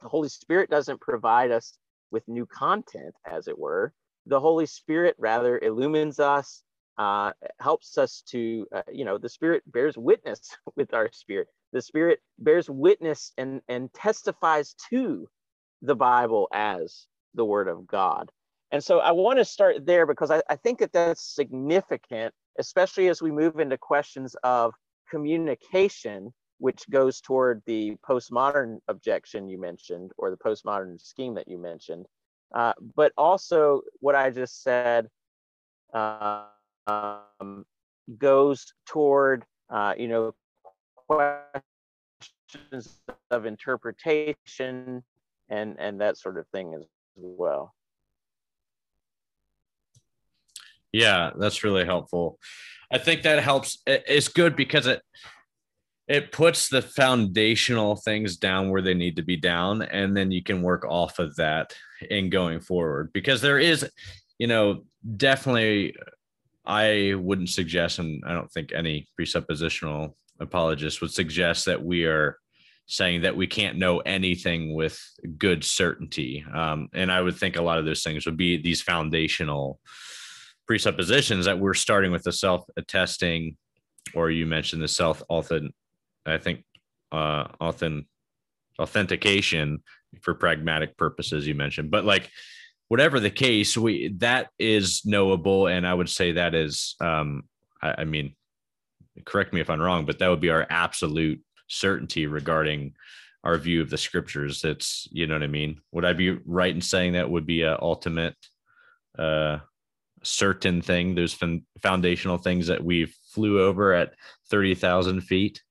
The Holy Spirit doesn't provide us with new content, as it were the Holy Spirit rather illumines us, uh, helps us to, uh, you know, the Spirit bears witness <laughs> with our spirit. The Spirit bears witness and, and testifies to the Bible as the Word of God. And so I want to start there because I, I think that that's significant, especially as we move into questions of communication, which goes toward the postmodern objection you mentioned or the postmodern scheme that you mentioned. Uh, but also what I just said uh, um, goes toward, uh, you know, questions of interpretation and and that sort of thing as well. Yeah, that's really helpful. I think that helps. It's good because it it puts the foundational things down where they need to be down and then you can work off of that in going forward. Because there is you know definitely i wouldn't suggest and i don't think any presuppositional apologist would suggest that we are saying that we can't know anything with good certainty. Um, and i would think a lot of those things would be these foundational presuppositions that we're starting with the self attesting or you mentioned the self I think uh, authentic authentication for pragmatic purposes you mentioned, but like whatever the case, we that is knowable, and I would say that is, um, I, I mean, correct me if I'm wrong, but that would be our absolute certainty regarding our view of the scriptures. That's you know what I mean. Would I be right in saying that would be a ultimate, uh, certain thing? Those foundational things that we flew over at thirty thousand feet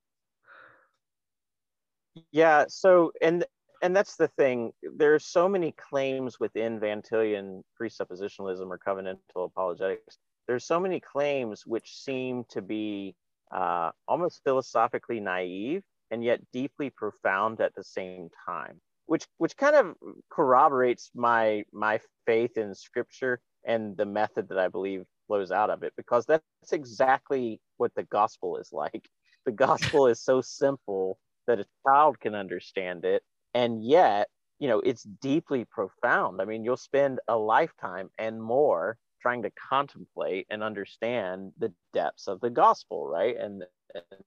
yeah so and and that's the thing there's so many claims within van tillian presuppositionalism or covenantal apologetics there's so many claims which seem to be uh, almost philosophically naive and yet deeply profound at the same time which which kind of corroborates my my faith in scripture and the method that I believe flows out of it, because that's exactly what the gospel is like. The gospel is so simple that a child can understand it, and yet, you know, it's deeply profound. I mean, you'll spend a lifetime and more trying to contemplate and understand the depths of the gospel, right? And, and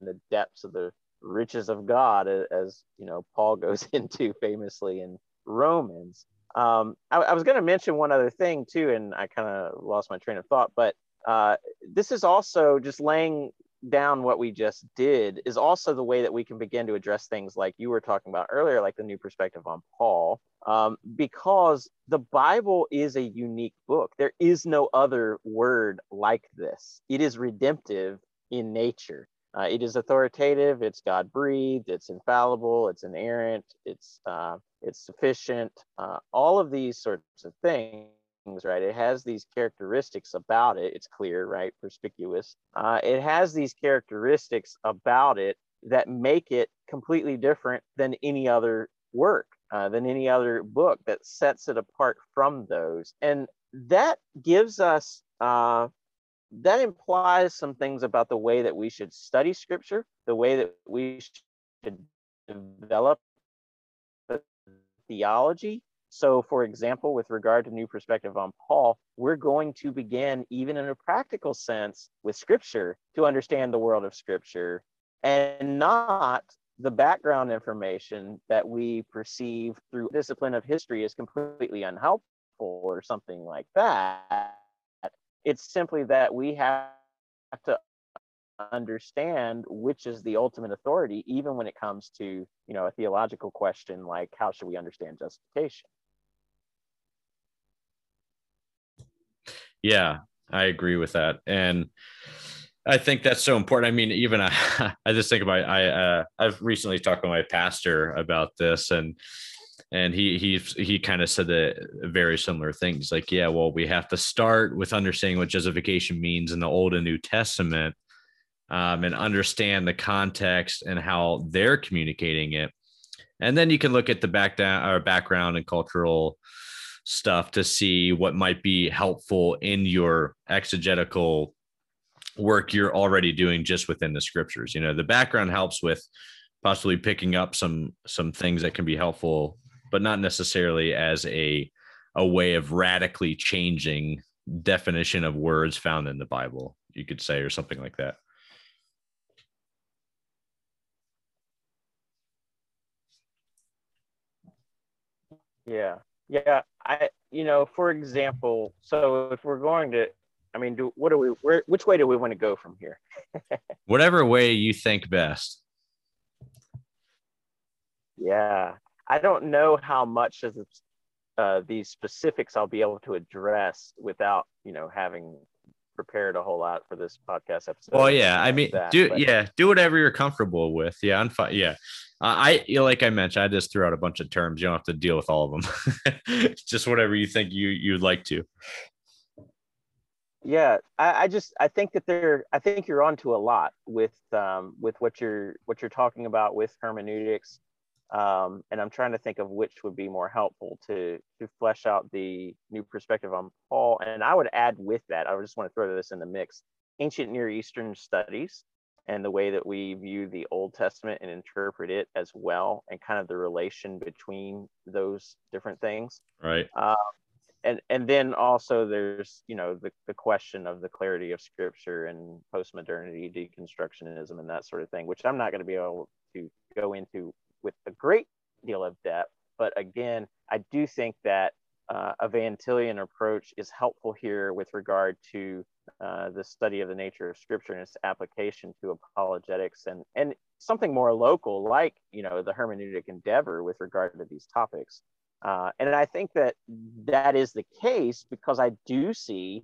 the depths of the riches of God, as you know, Paul goes <laughs> into famously in Romans. Um, I, I was going to mention one other thing too, and I kind of lost my train of thought, but uh, this is also just laying down what we just did is also the way that we can begin to address things like you were talking about earlier, like the new perspective on Paul, um, because the Bible is a unique book. There is no other word like this. It is redemptive in nature. Uh, it is authoritative. It's God breathed. It's infallible. It's inerrant. It's uh, it's sufficient. Uh, all of these sorts of things right? It has these characteristics about it. It's clear, right? Perspicuous. Uh, it has these characteristics about it that make it completely different than any other work, uh, than any other book that sets it apart from those. And that gives us, uh, that implies some things about the way that we should study scripture, the way that we should develop theology, so, for example, with regard to new perspective on Paul, we're going to begin, even in a practical sense, with Scripture to understand the world of Scripture and not the background information that we perceive through discipline of history is completely unhelpful or something like that. It's simply that we have to understand which is the ultimate authority even when it comes to you know a theological question like how should we understand justification Yeah, I agree with that. And I think that's so important. I mean, even I, <laughs> I just think about I uh, I've recently talked with my pastor about this, and and he he he kind of said that very similar things. Like, yeah, well, we have to start with understanding what justification means in the Old and New Testament, um, and understand the context and how they're communicating it, and then you can look at the back down or background and cultural stuff to see what might be helpful in your exegetical work you're already doing just within the scriptures. You know the background helps with possibly picking up some some things that can be helpful but not necessarily as a a way of radically changing definition of words found in the bible you could say or something like that. Yeah. Yeah, I you know, for example, so if we're going to I mean, do what do we where which way do we want to go from here? <laughs> Whatever way you think best. Yeah. I don't know how much of the, uh, these specifics I'll be able to address without, you know, having prepared a whole lot for this podcast episode. Well, yeah, I mean, that, do but... yeah, do whatever you're comfortable with. Yeah, I'm fine. Yeah, I, you know, like I mentioned, I just threw out a bunch of terms. You don't have to deal with all of them. <laughs> just whatever you think you you'd like to. Yeah, I, I, just I think that there I think you're onto a lot with um, with what you're what you're talking about with hermeneutics, um, and I'm trying to think of which would be more helpful to to flesh out the new perspective on Paul. And I would add with that, I just want to throw this in the mix: ancient Near Eastern studies and the way that we view the Old Testament and interpret it as well, and kind of the relation between those different things. Right. Um, and and then also there's you know the, the question of the clarity of scripture and postmodernity deconstructionism and that sort of thing which i'm not going to be able to go into with a great deal of depth but again i do think that uh, a Van Tillian approach is helpful here with regard to uh, the study of the nature of scripture and its application to apologetics and, and something more local like you know the hermeneutic endeavor with regard to these topics. Uh, and i think that that is the case because i do see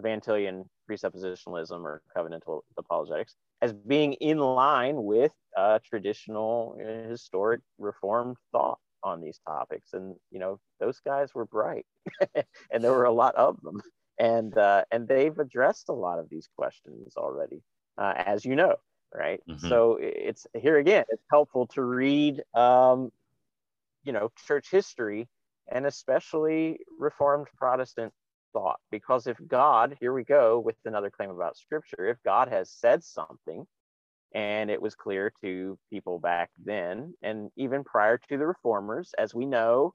vantillian presuppositionalism or covenantal apologetics as being in line with uh, traditional uh, historic reformed thought on these topics. And you know those guys were bright <laughs> and there were a lot of them and uh, and they've addressed a lot of these questions already uh, as you know right mm-hmm. so it's here again it's helpful to read um, you know church history and especially reformed protestant thought because if God, here we go with another claim about scripture, if God has said something and it was clear to people back then and even prior to the reformers, as we know,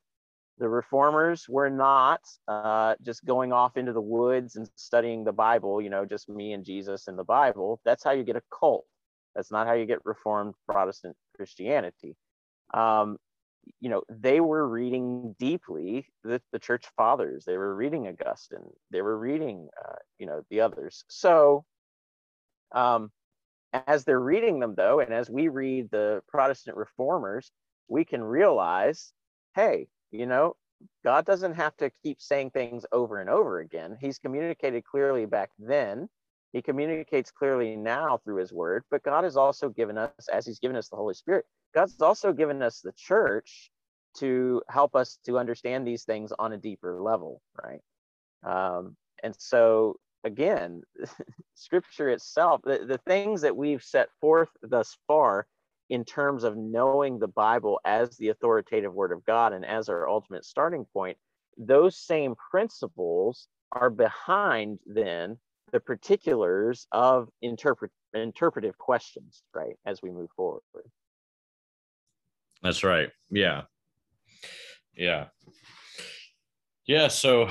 the reformers were not uh, just going off into the woods and studying the Bible, you know, just me and Jesus and the Bible. That's how you get a cult. That's not how you get Reformed Protestant Christianity. Um, you know, they were reading deeply the, the church fathers. They were reading Augustine. They were reading, uh, you know, the others. So, um, as they're reading them, though, and as we read the Protestant reformers, we can realize, hey, you know, God doesn't have to keep saying things over and over again. He's communicated clearly back then. He communicates clearly now through his word, but God has also given us, as he's given us the Holy Spirit, God's also given us the church to help us to understand these things on a deeper level, right? Um, and so, again, <laughs> scripture itself, the, the things that we've set forth thus far in terms of knowing the Bible as the authoritative word of God and as our ultimate starting point, those same principles are behind then the particulars of interpret interpretive questions, right, as we move forward. That's right. Yeah. Yeah. Yeah. So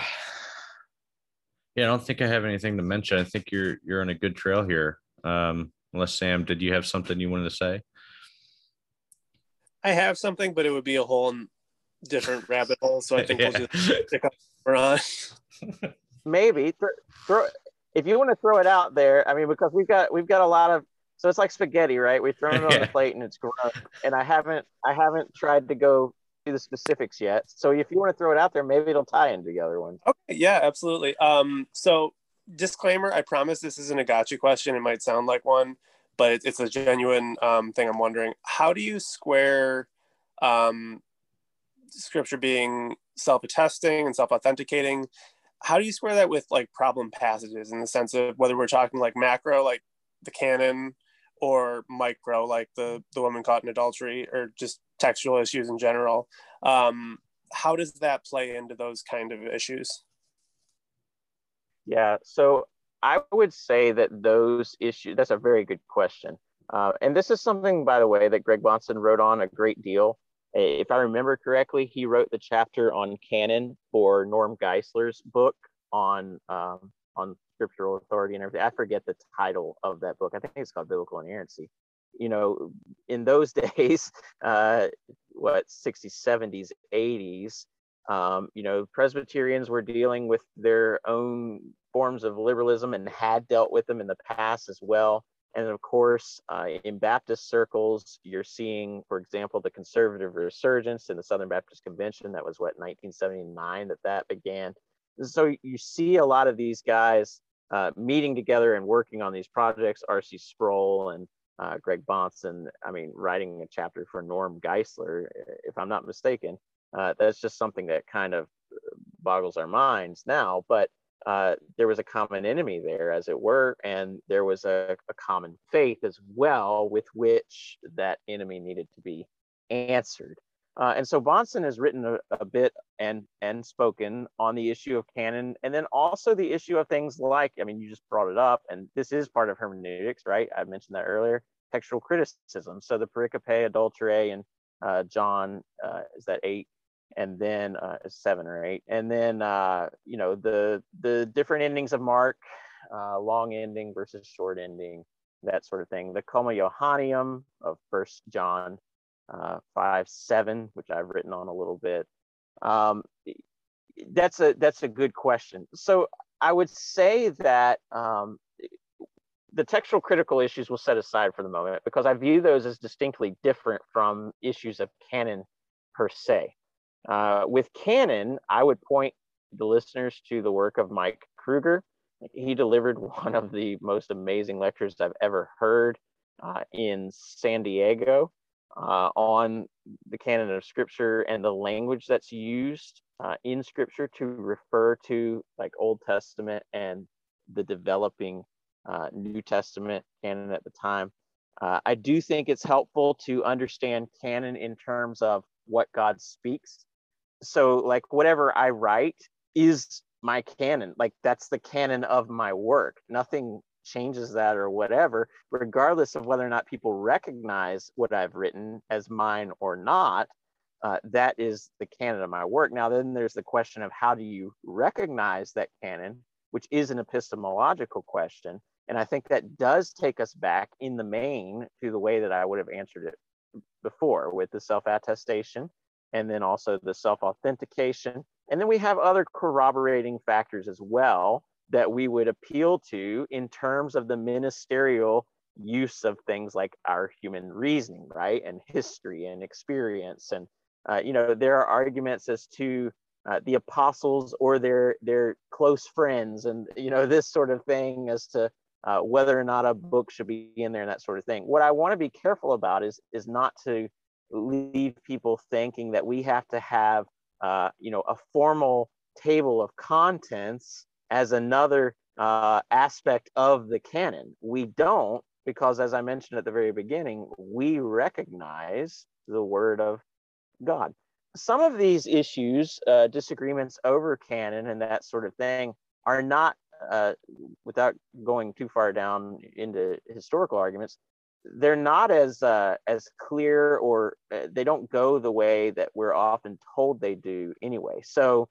yeah, I don't think I have anything to mention. I think you're you're on a good trail here. Um, unless Sam, did you have something you wanted to say? I have something, but it would be a whole different rabbit hole. So I think <laughs> yeah. we'll just stick up on. <laughs> Maybe throw, throw if you want to throw it out there. I mean, because we've got we've got a lot of so it's like spaghetti, right? We throw it on the plate and it's gross. And I haven't I haven't tried to go to the specifics yet. So if you want to throw it out there, maybe it'll tie into the other one. Okay, yeah, absolutely. Um, so disclaimer, I promise this isn't a gotcha question. It might sound like one, but it's a genuine um, thing. I'm wondering how do you square um, scripture being self-attesting and self-authenticating? How do you square that with like problem passages in the sense of whether we're talking like macro, like the canon, or micro, like the the woman caught in adultery, or just textual issues in general. Um, how does that play into those kind of issues? Yeah, so I would say that those issues. That's a very good question, uh, and this is something, by the way, that Greg Bahnsen wrote on a great deal. If I remember correctly, he wrote the chapter on canon for Norm Geisler's book on um, on scriptural authority and everything. I forget the title of that book. I think it's called Biblical Inerrancy. You know, in those <laughs> days, uh, what 60s, 70s, 80s, um, you know, Presbyterians were dealing with their own forms of liberalism and had dealt with them in the past as well. And of course, uh, in Baptist circles, you're seeing, for example, the conservative resurgence in the Southern Baptist Convention. That was what 1979 that that began. So you see a lot of these guys uh, meeting together and working on these projects. R.C. Sproul and uh, Greg Bahnsen, I mean, writing a chapter for Norm Geisler, if I'm not mistaken. Uh, that's just something that kind of boggles our minds now. But uh, there was a common enemy there, as it were, and there was a, a common faith as well with which that enemy needed to be answered. Uh, and so Bahnsen has written a, a, bit and and spoken on the issue of canon, and then also the issue of things like, I mean, you just brought it up, and this is part of hermeneutics, right? I mentioned that earlier. Textual criticism. So the pericope adulterae and uh, John uh, is that eight, and then uh, seven or eight, and then uh, you know the the different endings of Mark, uh, long ending versus short ending, that sort of thing. The Comma Johanneum of First John uh, five seven, which I've written on a little bit. Um, that's a that's a good question. So I would say that um, the textual critical issues will set aside for the moment because I view those as distinctly different from issues of canon per se. Uh, with canon, I would point the listeners to the work of Mike Kruger. He delivered <laughs> one of the most amazing lectures I've ever heard uh, in San Diego uh, on the canon of scripture and the language that's used uh, in scripture to refer to like Old Testament and the developing uh, New Testament canon at the time. Uh, I do think it's helpful to understand canon in terms of what God speaks. So, like, whatever I write is my canon. Like that's the canon of my work. Nothing changes that or whatever, regardless of whether or not people recognize what I've written as mine or not. Uh, that is the canon of my work. Now, then there's the question of how do you recognize that canon, which is an epistemological question. And I think that does take us back in the main to the way that I would have answered it before with the self attestation and then also the self authentication. And then we have other corroborating factors as well that we would appeal to in terms of the ministerial use of things like our human reasoning, right? And history and experience. And, uh, you know, there are arguments as to uh, the apostles or their their close friends and you know this sort of thing as to uh, whether or not a book should be in there and that sort of thing what i want to be careful about is is not to leave people thinking that we have to have uh, you know a formal table of contents as another uh, aspect of the canon. We don't, because as I mentioned at the very beginning, we recognize the word of God. Some of these issues, uh, disagreements over canon and that sort of thing, are not, uh, without going too far down into historical arguments, they're not as uh, as clear or uh, they don't go the way that we're often told they do anyway. So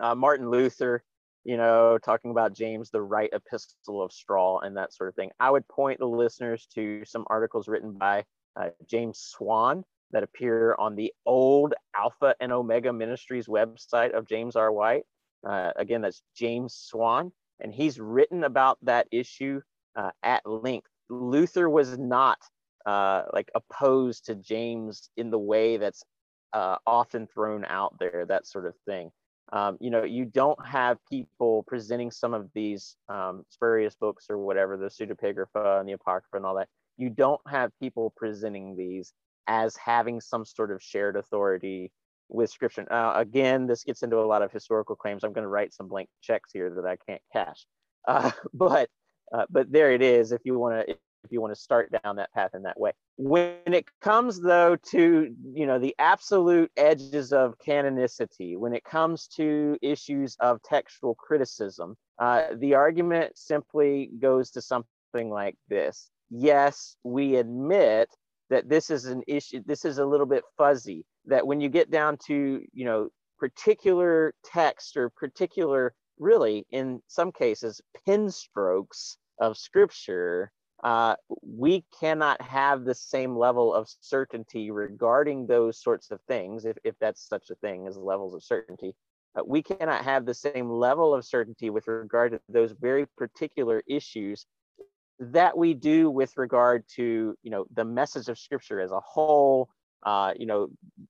uh, Martin Luther you know, talking about James, the right epistle of straw and that sort of thing. I would point the listeners to some articles written by uh, James Swan that appear on the old Alpha and Omega Ministries website of James R. White. Uh, again, that's James Swan, and he's written about that issue uh, at length. Luther was not uh, like opposed to James in the way that's uh, often thrown out there, that sort of thing um, you know, you don't have people presenting some of these um, spurious books or whatever, the pseudepigrapha and the apocrypha and all that. You don't have people presenting these as having some sort of shared authority with scripture. Uh, again, this gets into a lot of historical claims. I'm going to write some blank checks here that I can't cash, uh, <laughs> but uh, but there it is. If you want to if you want to start down that path in that way. When it comes though to you know the absolute edges of canonicity, when it comes to issues of textual criticism, uh, the argument simply goes to something like this: Yes, we admit that this is an issue. This is a little bit fuzzy. That when you get down to you know particular text or particular really in some cases pen strokes of scripture uh, we cannot have the same level of certainty regarding those sorts of things, if, if that's such a thing as levels of certainty. Uh, we cannot have the same level of certainty with regard to those very particular issues that we do with regard to, you know, the message of Scripture as a whole, uh, you know,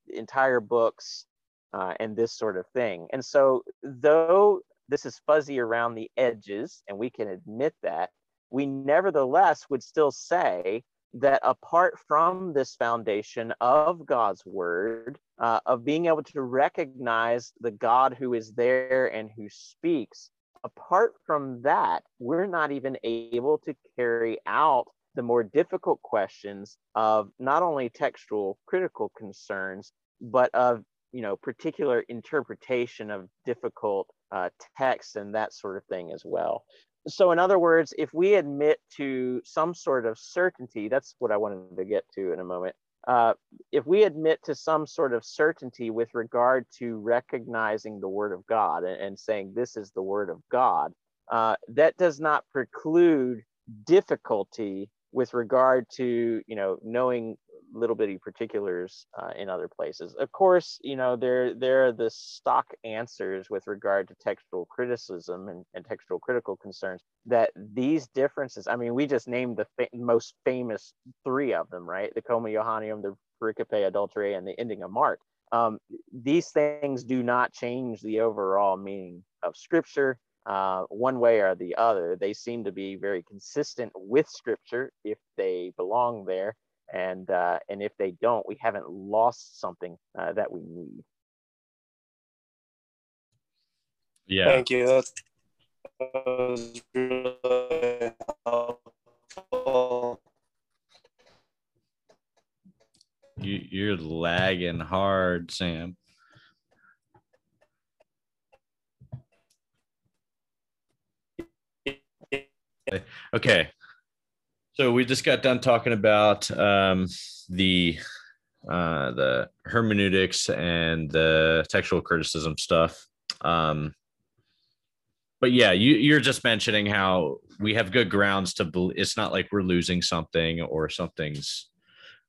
entire books, uh, and this sort of thing. And so, though this is fuzzy around the edges, and we can admit that, we nevertheless would still say that apart from this foundation of God's word, uh, of being able to recognize the God who is there and who speaks, apart from that, we're not even able to carry out the more difficult questions of not only textual critical concerns, but of you know particular interpretation of difficult uh, texts and that sort of thing as well so in other words if we admit to some sort of certainty that's what i wanted to get to in a moment uh, if we admit to some sort of certainty with regard to recognizing the word of god and, and saying this is the word of god uh, that does not preclude difficulty with regard to you know knowing little bitty particulars uh, in other places. Of course, you know, there, there are the stock answers with regard to textual criticism and, and textual critical concerns that these differences, I mean, we just named the fa- most famous three of them, right? The Comma Johanneum, the Pericope Adulterae, and the ending of Mark. Um, these things do not change the overall meaning of scripture uh, one way or the other. They seem to be very consistent with scripture if they belong there and, uh, and if they don't, we haven't lost something uh, that we need. Yeah. Thank you. That's that was really helpful. You, you're lagging hard, Sam. Okay, so we just got done talking about um, the uh, the hermeneutics and the textual criticism stuff. Um, but yeah, you, you're just mentioning how we have good grounds to believe it's not like we're losing something or something's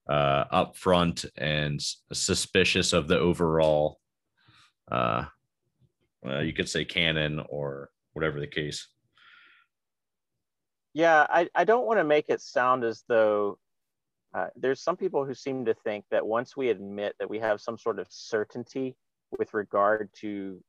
uh, up front and suspicious of the overall, uh, you could say canon or whatever the case. Yeah, I, I don't want to make it sound as though uh, there's some people who seem to think that once we admit that we have some sort of certainty with regard to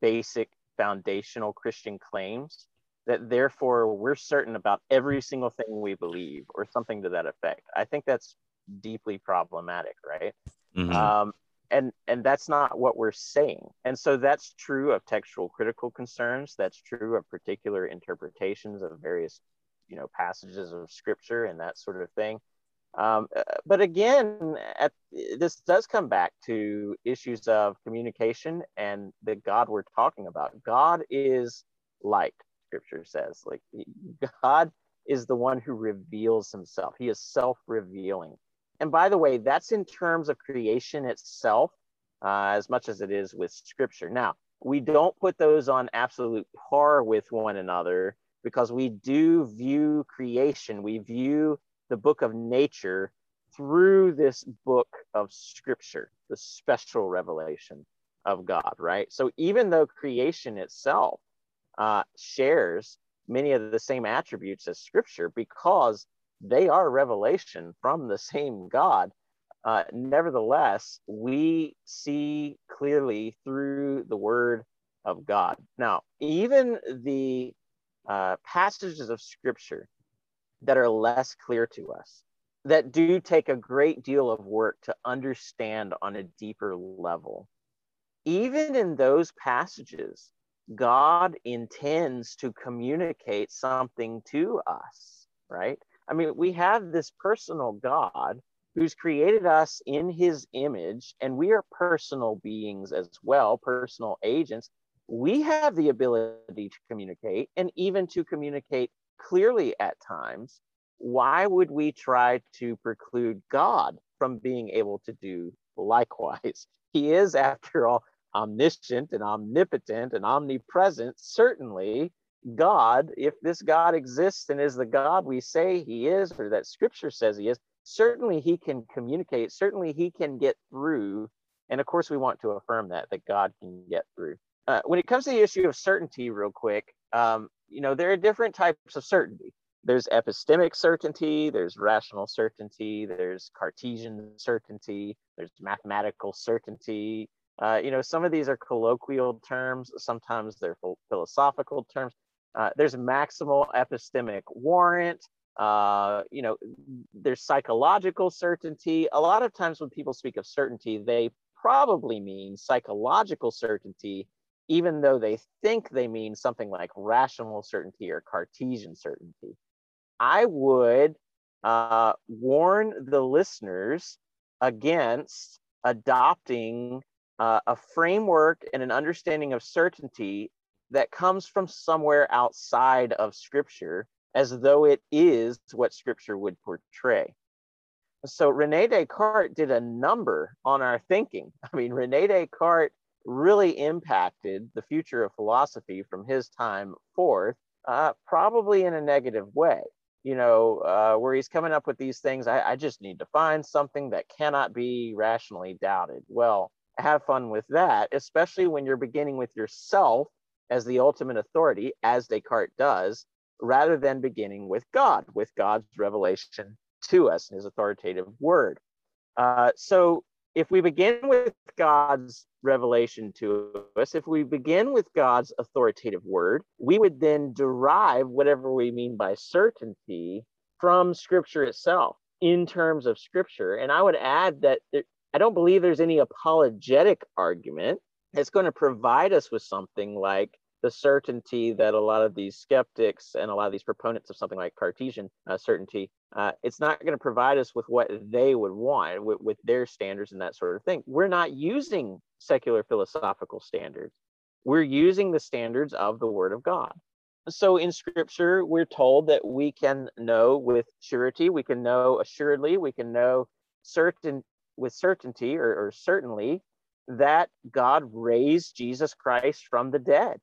basic foundational Christian claims, that therefore we're certain about every single thing we believe or something to that effect. I think that's deeply problematic, right? Mm-hmm. Um, and and that's not what we're saying. And so that's true of textual critical concerns. That's true of particular interpretations of various, you know, passages of scripture and that sort of thing. Um, uh, but again, at, this does come back to issues of communication and the God we're talking about. God is light, scripture says. Like God is the one who reveals himself, he is self revealing. And by the way, that's in terms of creation itself uh, as much as it is with scripture. Now, we don't put those on absolute par with one another because we do view creation, we view the book of nature through this book of scripture, the special revelation of God, right? So even though creation itself uh, shares many of the same attributes as scripture because they are revelation from the same God, uh, nevertheless, we see clearly through the word of God. Now, even the uh, passages of scripture that are less clear to us, that do take a great deal of work to understand on a deeper level. Even in those passages, God intends to communicate something to us, right? I mean, we have this personal God who's created us in his image, and we are personal beings as well, personal agents. We have the ability to communicate and even to communicate clearly at times, why would we try to preclude God from being able to do likewise? <laughs> He is, after all, omniscient and omnipotent and omnipresent. Certainly, God, if this God exists and is the God we say he is, or that scripture says he is, certainly he can communicate, certainly he can get through. And of course, we want to affirm that, that God can get through. Uh, when it comes to the issue of certainty, real quick, um, you know, there are different types of certainty. There's epistemic certainty, there's rational certainty, there's Cartesian certainty, there's mathematical certainty. Uh, you know, some of these are colloquial terms, sometimes they're philosophical terms. Uh, there's maximal epistemic warrant. Uh, you know, there's psychological certainty. A lot of times when people speak of certainty, they probably mean psychological certainty even though they think they mean something like rational certainty or Cartesian certainty. I would uh, warn the listeners against adopting uh, a framework and an understanding of certainty that comes from somewhere outside of Scripture as though it is what Scripture would portray. So Rene Descartes did a number on our thinking. <laughs> I mean, Rene Descartes really impacted the future of philosophy from his time forth, uh, probably in a negative way. You know, uh, where he's coming up with these things, I, I just need to find something that cannot be rationally doubted. Well, have fun with that, especially when you're beginning with yourself as the ultimate authority, as Descartes does, rather than beginning with God, with God's revelation to us and his authoritative word. Uh, so if we begin with God's revelation to us, if we begin with God's authoritative word, we would then derive whatever we mean by certainty from scripture itself in terms of scripture. And I would add that there, I don't believe there's any apologetic argument that's going to provide us with something like the certainty that a lot of these skeptics and a lot of these proponents of something like Cartesian uh, certainty, uh, it's not going to provide us with what they would want with, with their standards and that sort of thing. We're not using secular philosophical standards. We're using the standards of the Word of God. so in scripture, we're told that we can know with surety, we can know assuredly, we can know certain with certainty or, or certainly that God raised Jesus Christ from the dead.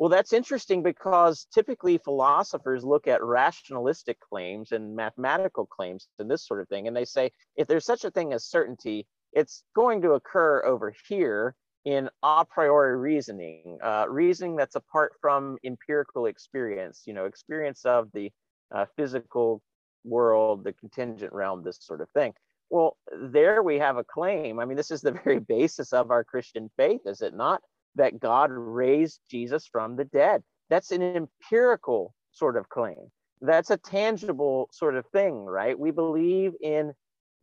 Well, that's interesting because typically philosophers look at rationalistic claims and mathematical claims and this sort of thing. And they say, if there's such a thing as certainty, it's going to occur over here in a priori reasoning, uh, reasoning that's apart from empirical experience, you know, experience of the uh, physical world, the contingent realm, this sort of thing. Well, there we have a claim. I mean, this is the very <laughs> basis of our Christian faith, is it not? That God raised Jesus from the dead. That's an empirical sort of claim. That's a tangible sort of thing, right? We believe in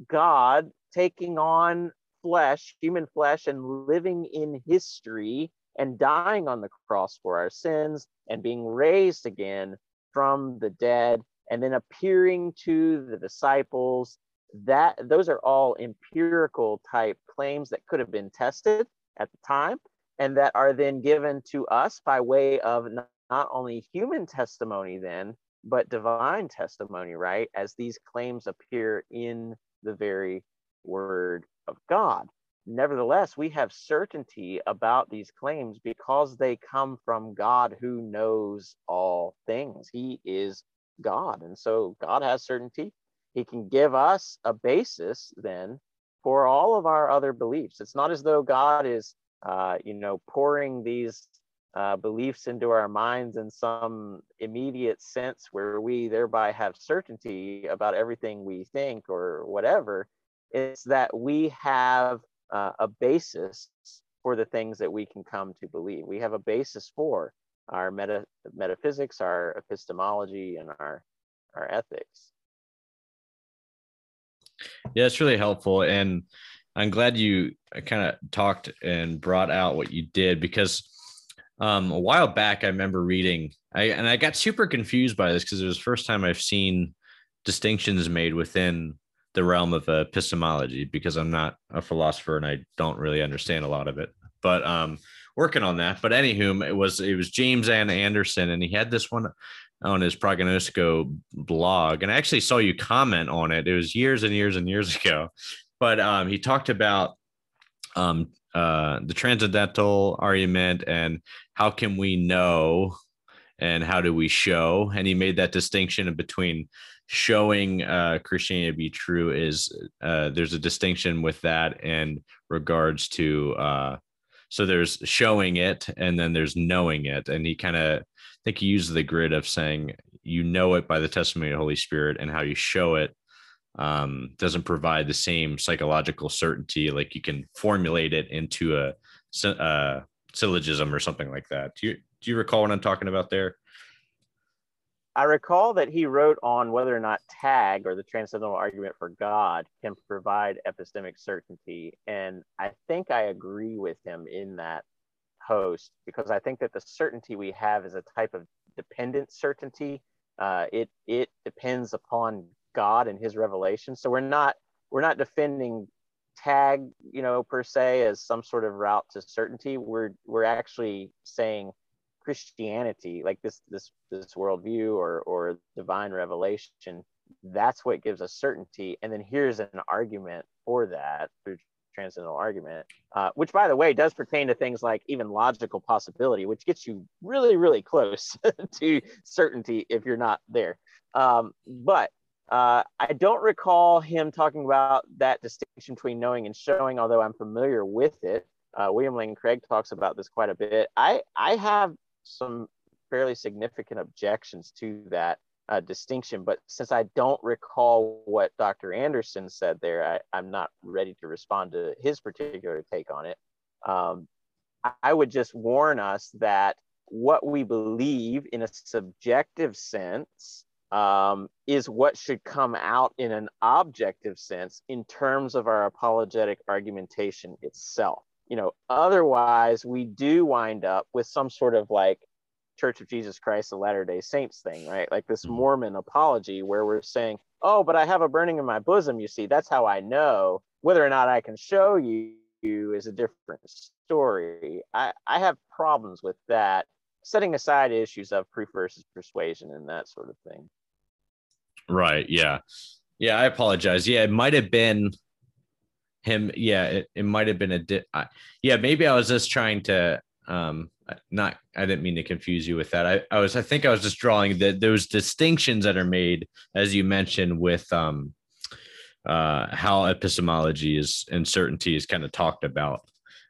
God taking on flesh, human flesh, and living in history and dying on the cross for our sins and being raised again from the dead and then appearing to the disciples that those are all empirical type claims that could have been tested at the time and that are then given to us by way of not only human testimony then but divine testimony right as these claims appear in the very word of god. Nevertheless we have certainty about these claims because they come from god who knows all things. He is god and so god has certainty. He can give us a basis then for all of our other beliefs. It's not as though God is, uh, you know, pouring these uh, beliefs into our minds in some immediate sense where we thereby have certainty about everything we think or whatever. It's that we have uh, a basis for the things that we can come to believe. We have a basis for our meta- metaphysics, our epistemology, and our, our ethics. Yeah, it's really helpful. And I'm glad you uh, kind of talked and brought out what you did because um, a while back, I remember reading, I, and I got super confused by this because it was the first time I've seen distinctions made within the realm of epistemology because I'm not a philosopher and I don't really understand a lot of it. But um, working on that. But anywho, it was it was James N. Anderson, and he had this one on his Proginosko blog, and I actually saw you comment on it. It was years and years and years <laughs> ago, but um, he talked about um, uh, the transcendental argument and how can we know and how do we show, and he made that distinction between showing uh, Christianity to be true is uh, there's a distinction with that in regards to uh, so there's showing it and then there's knowing it. And he kind of I think he used the grid of saying you know it by the testimony of the Holy Spirit and how you show it um, doesn't provide the same psychological certainty. Like you can formulate it into a, a syllogism or something like that. Do you do you recall what I'm talking about there? I recall that he wrote on whether or not tag or the transcendental argument for God can provide epistemic certainty. And I think I agree with him in that post because I think that the certainty we have is a type of dependent certainty. Uh, it it depends upon God and His revelation. So we're not we're not defending tag, you know, per se as some sort of route to certainty. We're we're actually saying Christianity, like this this this worldview or or divine revelation, that's what gives us certainty. And then here's an argument for that through transcendental argument, uh, which, by the way, does pertain to things like even logical possibility, which gets you really, really close <laughs> to certainty if you're not there. Um, but uh, I don't recall him talking about that distinction between knowing and showing, although I'm familiar with it. Uh, William Lane Craig talks about this quite a bit. I, I have some fairly significant objections to that uh, distinction. But since I don't recall what Dr. Anderson said there, I, am not ready to respond to his particular take on it. Um, I would just warn us that what we believe in a subjective sense um, is what should come out in an objective sense in terms of our apologetic argumentation itself. You know, otherwise, we do wind up with some sort of like Church of Jesus Christ of Latter day Saints thing, right? Like this mm-hmm. Mormon apology where we're saying, oh, but I have a burning in my bosom, you see. That's how I know. Whether or not I can show you is a different story. I, I have problems with that setting aside issues of proof versus persuasion and that sort of thing. Right. Yeah. Yeah. I apologize. Yeah. It might have been him. Yeah. It, it might have been a, di- I, yeah, maybe I was just trying to, um, not, I didn't mean to confuse you with that. I, I was, I think I was just drawing that those distinctions that are made, as you mentioned, with, um, uh, how epistemology is and certainty is kind of talked about.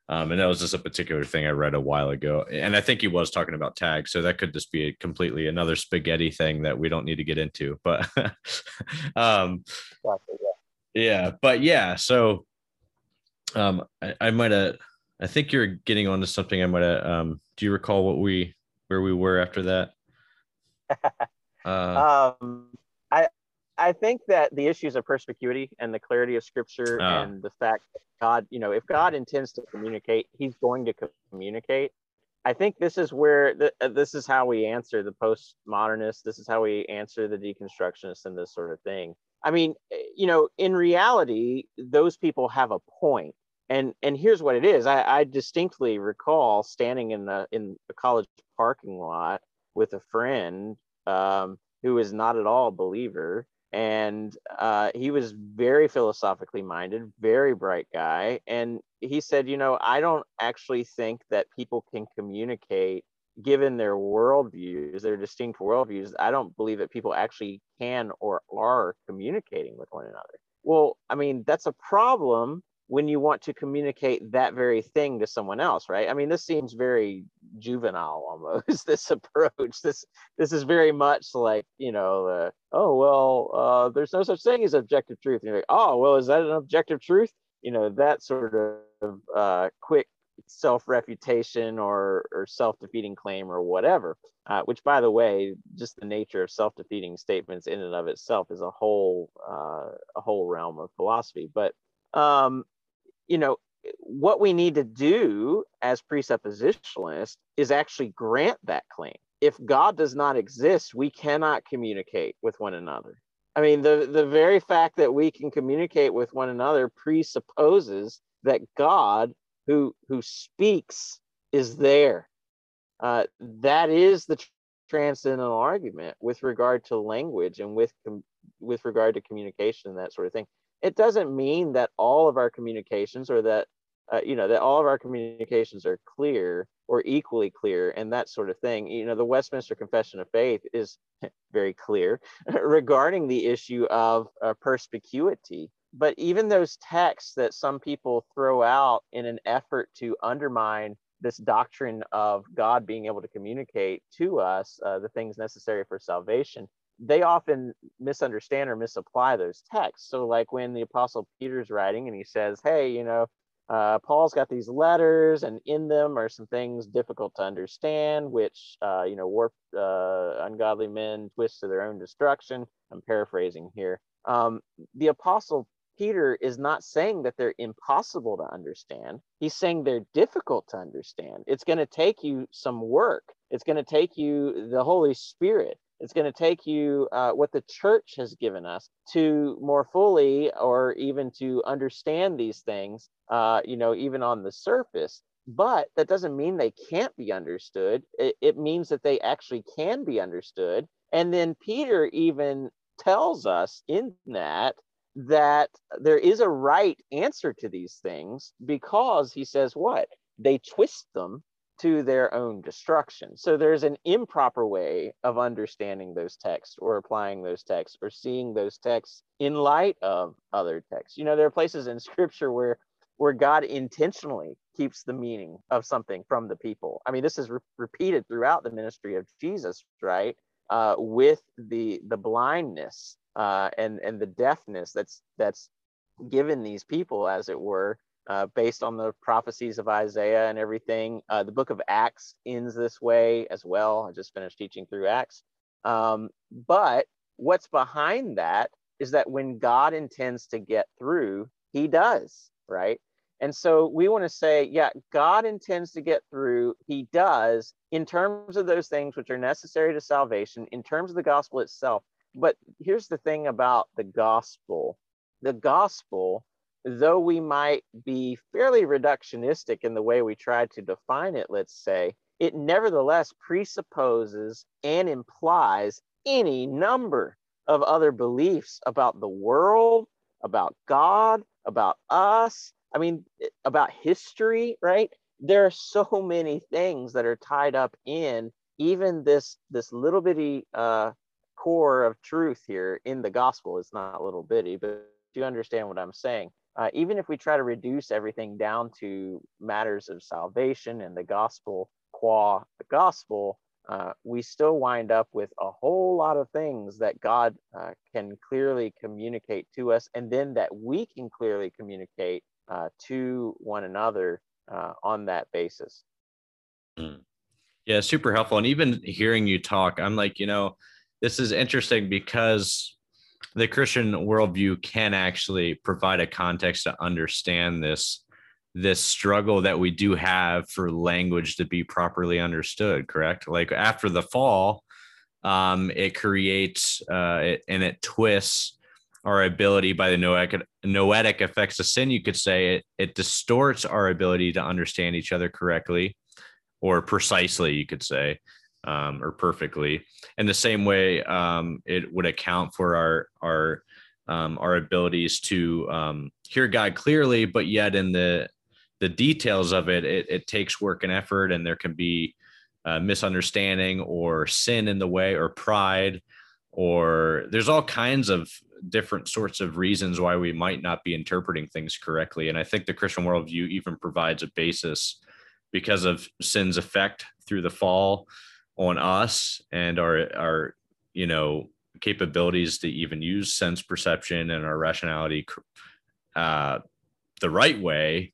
Um, and that was just a particular thing I read a while ago. And I think he was talking about tags. So that could just be a completely another spaghetti thing that we don't need to get into. But <laughs> um, yeah, but yeah. So um, I, I might have, I think you're getting onto something. I might have, um, do you recall what we, where we were after that? <laughs> Uh, um, I, think that the issues of perspicuity and the clarity of scripture uh, and the fact that God, you know, if God intends to communicate, he's going to communicate. I think this is where the, uh, this is how we answer the postmodernists. This is how we answer the deconstructionists and this sort of thing. I mean, eh, you know, in reality, those people have a point. And and here's what it is. I, I distinctly recall standing in the in the college parking lot with a friend um, who is not at all a believer and uh, he was very philosophically minded, very bright guy. And he said, you know, I don't actually think that people can communicate given their worldviews, their distinct worldviews. I don't believe that people actually can or are communicating with one another. Well, I mean, that's a problem when you want to communicate that very thing to someone else right? I mean this seems very juvenile almost <laughs> this approach. This this is very much like you know uh, oh well uh, there's no such thing as objective truth. And you're like oh well is that an objective truth? You know that sort of uh, quick self-refutation or or self-defeating claim or whatever uh, which by the way just the nature of self-defeating statements in and of itself is a whole uh, a whole realm of philosophy. But um, you know, what we need to do as presuppositionalists is actually grant that claim. If God does not exist, we cannot communicate with one another. I mean, the, the very fact that we can communicate with one another presupposes that God, who, who speaks, is there. Uh, that is the transcendental argument with regard to language and with, with regard to communication and that sort of thing it doesn't mean that all of our communications or that uh, you know that all of our communications are clear or equally clear and that sort of thing. You know the westminster confession of faith is <laughs> very clear <laughs> regarding the issue of uh, perspicuity. But even those texts that some people throw out in an effort to undermine this doctrine of god being able to communicate to us uh, the things necessary for salvation they often misunderstand or misapply those texts. So, like when the Apostle Peter's writing and he says, Hey, you know, uh, Paul's got these letters, and in them are some things difficult to understand, which, uh, you know, warp uh, ungodly men twist to their own destruction. I'm paraphrasing here. Um, the Apostle Peter is not saying that they're impossible to understand. He's saying they're difficult to understand. It's going to take you some work. It's going to take you the Holy Spirit it's going to take you uh, what the church has given us to more fully or even to understand these things, uh, you know, even on the surface. But that doesn't mean they can't be understood. It, it means that they actually can be understood. And then Peter even tells us in that that there is a right answer to these things because he says what? They twist them to their own destruction. So there's an improper way of understanding those texts or applying those texts or seeing those texts in light of other texts. You know, there are places in scripture where where God intentionally keeps the meaning of something from the people. I mean, this is re- repeated throughout the ministry of Jesus, right? Uh, with the the blindness uh, and and the deafness that's that's given these people, as it were, uh, based on the prophecies of Isaiah and everything. Uh, the book of Acts ends this way as well. I just finished teaching through Acts. Um, but what's behind that is that when God intends to get through, he does, right? And so we want to say, yeah, God intends to get through. He does in terms of those things which are necessary to salvation, in terms of the gospel itself. But here's the thing about the gospel the gospel though we might be fairly reductionistic in the way we try to define it, let's say, it nevertheless presupposes and implies any number of other beliefs about the world, about God, about us. I mean, about history, right? There are so many things that are tied up in even this this little bitty uh, core of truth here in the gospel. It's not little bitty, but you understand what I'm saying. Uh, even if we try to reduce everything down to matters of salvation and the gospel qua the gospel, uh, we still wind up with a whole lot of things that God uh, can clearly communicate to us, and then that we can clearly communicate uh, to one another uh, on that basis. Mm. Yeah, super helpful. And even hearing you talk, I'm like, you know, this is interesting because the Christian worldview can actually provide a context to understand this this struggle that we do have for language to be properly understood correct? Like after the fall um, it creates uh, it, and it twists our ability by the noetic, noetic effects of sin you could say. It, it distorts our ability to understand each other correctly or precisely you could say um, or perfectly in the same way um, it would account for our our um, our abilities to um, hear god clearly but yet in the the details of it, it, it takes work and effort, and there can be uh, misunderstanding or sin in the way or pride, or there's all kinds of different sorts of reasons why we might not be interpreting things correctly. And I think the Christian worldview even provides a basis because of sin's effect through the fall on us and our our you know capabilities to even use sense perception and our rationality uh, the right way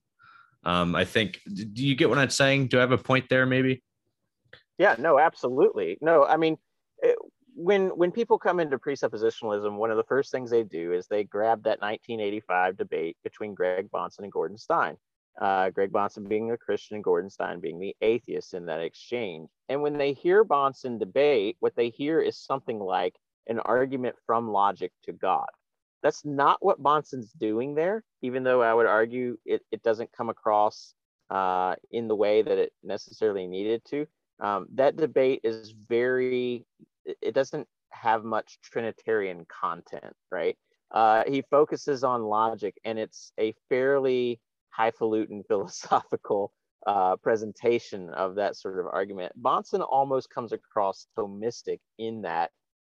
um, I think, do you get what I'm saying? Do I have a point there maybe? Yeah, no, absolutely. No, I mean, it, when when people come into presuppositionalism, one of the first things they do is they grab that 1985 debate between Greg Bahnsen and Gordon Stein. Uh, Greg Bahnsen being a Christian and Gordon Stein being the atheist in that exchange. And when they hear Bahnsen debate, what they hear is something like an argument from logic to God. That's not what Bahnsen's doing there, even though I would argue it, it doesn't come across uh, in the way that it necessarily needed to. Um, that debate is very, it doesn't have much Trinitarian content, right? Uh, he focuses on logic, and it's a fairly highfalutin <laughs> philosophical uh, presentation of that sort of argument. Bahnsen almost comes across Thomistic in that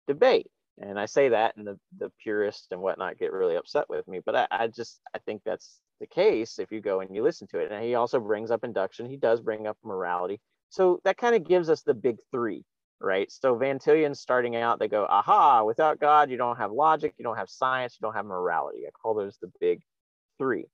debate. And I say that, and the, the purists and whatnot get really upset with me. But I, I just I think that's the case if you go and you listen to it. And he also brings up induction. He does bring up morality. So that kind of gives us the big three, right? So Van Tillians starting out, they go, aha, without God, you don't have logic, you don't have science, you don't have morality. I call those the big three.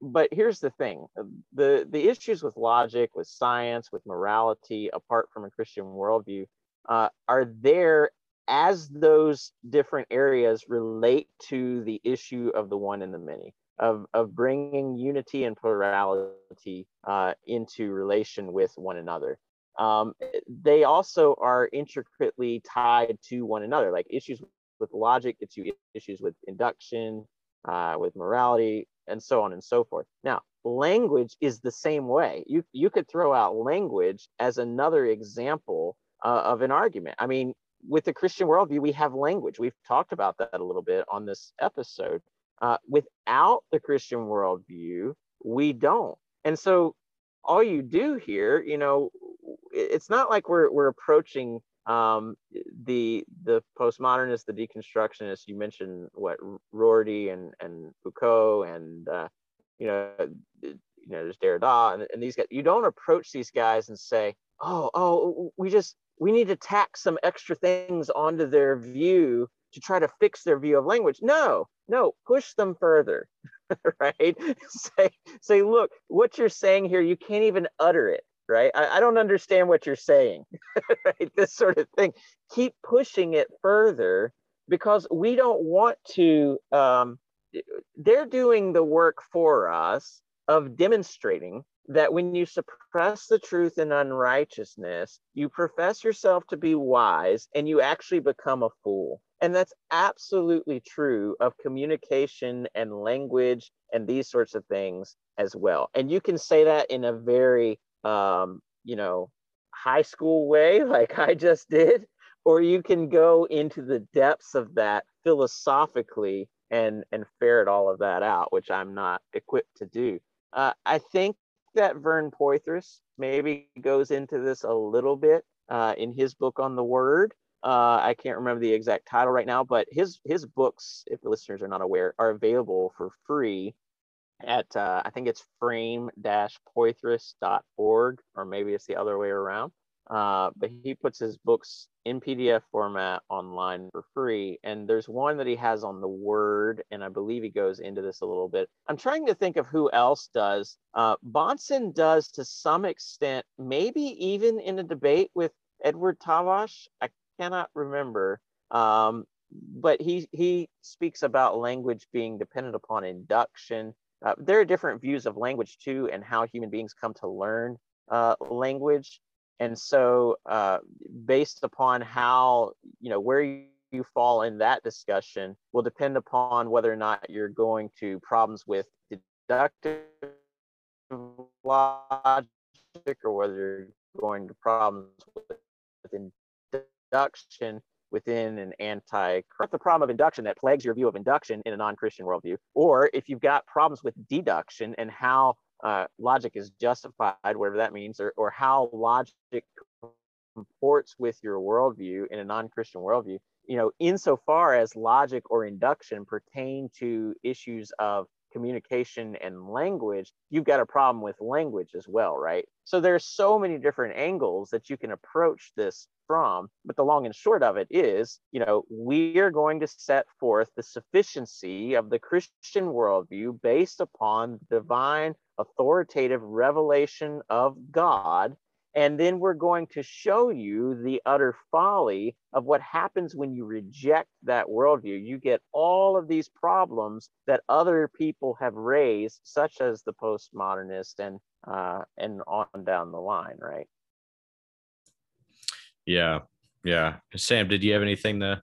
But here's the thing the, the issues with logic, with science, with morality, apart from a Christian worldview, uh, are there as those different areas relate to the issue of the one and the many, of, of bringing unity and plurality uh, into relation with one another. Um, they also are intricately tied to one another, like issues with logic, it's you issues with induction, uh, with morality, and so on and so forth. Now, language is the same way. You, you could throw out language as another example uh, of an argument. I mean, with the Christian worldview, we have language. We've talked about that a little bit on this episode. Uh, without the Christian worldview, we don't. And so all you do here, you know, it's not like we're, we're approaching um, the the postmodernists, the deconstructionists. You mentioned what Rorty and and Foucault and uh, you know you know there's Derrida and, and these guys. You don't approach these guys and say, oh oh we just we need to tack some extra things onto their view to try to fix their view of language. No, no, push them further, <laughs> right? <laughs> say, say, look, what you're saying here, you can't even utter it, right? I, I don't understand what you're saying, <laughs> right? This sort of thing. Keep pushing it further because we don't want to, um, they're doing the work for us of demonstrating that when you suppress the truth in unrighteousness, you profess yourself to be wise and you actually become a fool. And that's absolutely true of communication and language and these sorts of things as well. And you can say that in a very, um, you know, high school way, <laughs> like I just did, or you can go into the depths of that philosophically and and ferret all of that out, which I'm not equipped to do. Uh, I think that Vern Poythress maybe goes into this a little bit uh, in his book on the word. Uh, I can't remember the exact title right now, but his his books, if the listeners are not aware, are available for free at uh, I think it's frame-poythress.org, or maybe it's the other way around. Uh, but he puts his books in PDF format online for free. And there's one that he has on the Word, and I believe he goes into this a little bit. I'm trying to think of who else does. Uh, Bahnsen does to some extent, maybe even in a debate with Edward Tabash. I cannot remember. Um, but he he speaks about language being dependent upon induction. Uh, there are different views of language too, and how human beings come to learn uh, language. And so, uh, based upon how, you know, where you, fall in that discussion will depend upon whether or not you're going to problems with deductive logic or whether you're going to problems with induction within an anti the problem of induction that plagues your view of induction in a non-christian worldview. Or if you've got problems with deduction and how uh, logic is justified, whatever that means, or, or how logic comports with your worldview in a non-Christian worldview, you know, insofar as logic or induction pertain to issues of communication and language, you've got a problem with language as well, right? So there's so many different angles that you can approach this from, but the long and short of it is, you know, we are going to set forth the sufficiency of the Christian worldview based upon divine authoritative revelation of God and then we're going to show you the utter folly of what happens when you reject that worldview. You get all of these problems that other people have raised, such as the postmodernist and uh, and on down the line, right? Yeah, yeah. Sam, did you have anything to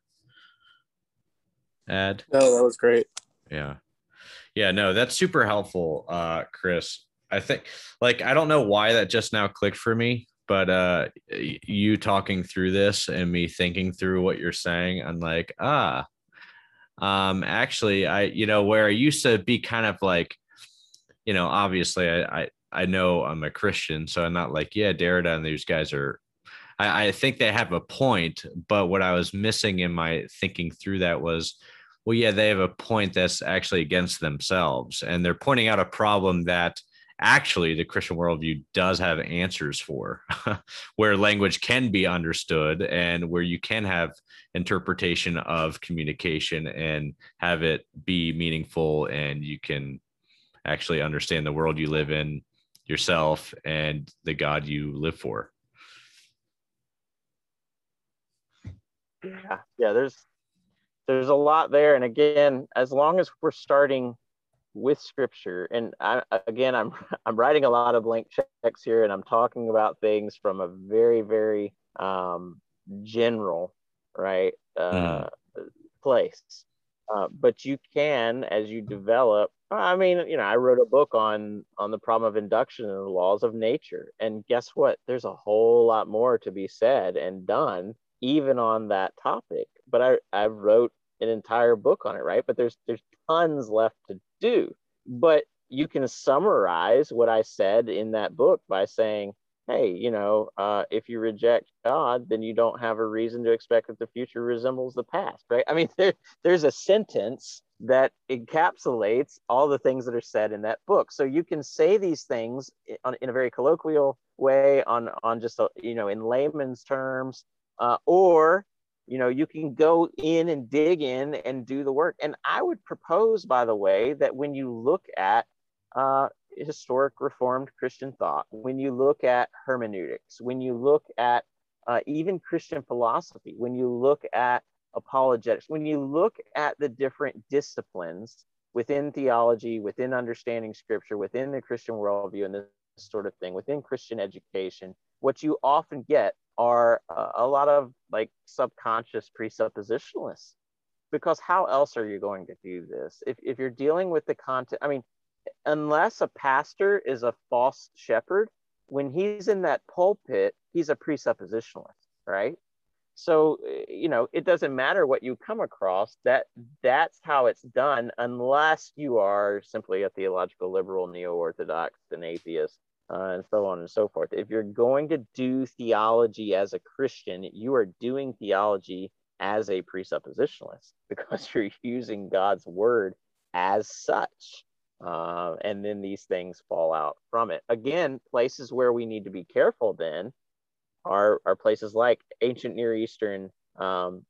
add? No, that was great. Yeah, yeah. No, that's super helpful, uh, Chris. I think like I don't know why that just now clicked for me, but uh you talking through this and me thinking through what you're saying, I'm like, ah, um, actually, I you know where I used to be kind of like, you know, obviously I I, I know I'm a Christian, so I'm not like, yeah, Derrida and these guys are. I, I think they have a point, but what I was missing in my thinking through that was, well, yeah, they have a point that's actually against themselves, and they're pointing out a problem that actually the Christian worldview does have answers for, <laughs> where language can be understood and where you can have interpretation of communication and have it be meaningful and you can actually understand the world you live in yourself and the God you live for. Yeah, yeah, there's there's a lot there and again, as long as we're starting with scripture. And I, again i'm <laughs> i'm writing a lot of blank checks here and i'm talking about things from a very very um, general right uh, mm. place. Uh, but you can as you develop i mean you know i wrote a book on on the problem of induction and the laws of nature. And guess what? There's a whole lot more to be said and done even on that topic. But i i wrote an entire book on it right? But there's there's tons left to do. But you can summarize what I said in that book by saying, hey, you know, uh, if you reject God, then you don't have a reason to expect that the future resembles the past, right? I mean, <laughs> there, there's a sentence that encapsulates all the things that are said in that book. So you can say these things in, in a very colloquial way, on on just a, you know in layman's terms, uh, or you know you can go in and dig in and do the work. And i would propose by the way that when you look at uh, historic reformed christian thought when you look at hermeneutics when you look at uh, even christian philosophy when you look at apologetics when you look at the different disciplines within theology within understanding scripture within the christian worldview and this sort of thing within christian education what you often get are a lot of like subconscious presuppositionalists because how else are you going to do this if, if you're dealing with the content i mean unless a pastor is a false shepherd when he's in that pulpit, he's a presuppositionalist, right? So, eh, you know, it doesn't matter what you come across, that that's how it's done, unless you are simply a theological liberal, neo-orthodox, an atheist, uh, and so on and so forth. If you're going to do theology as a Christian, you are doing theology as a presuppositionalist <laughs> because you're using God's word as such. Uh, and then these things fall out from it. Again, places where we need to be careful then are, are places like ancient Near Eastern um,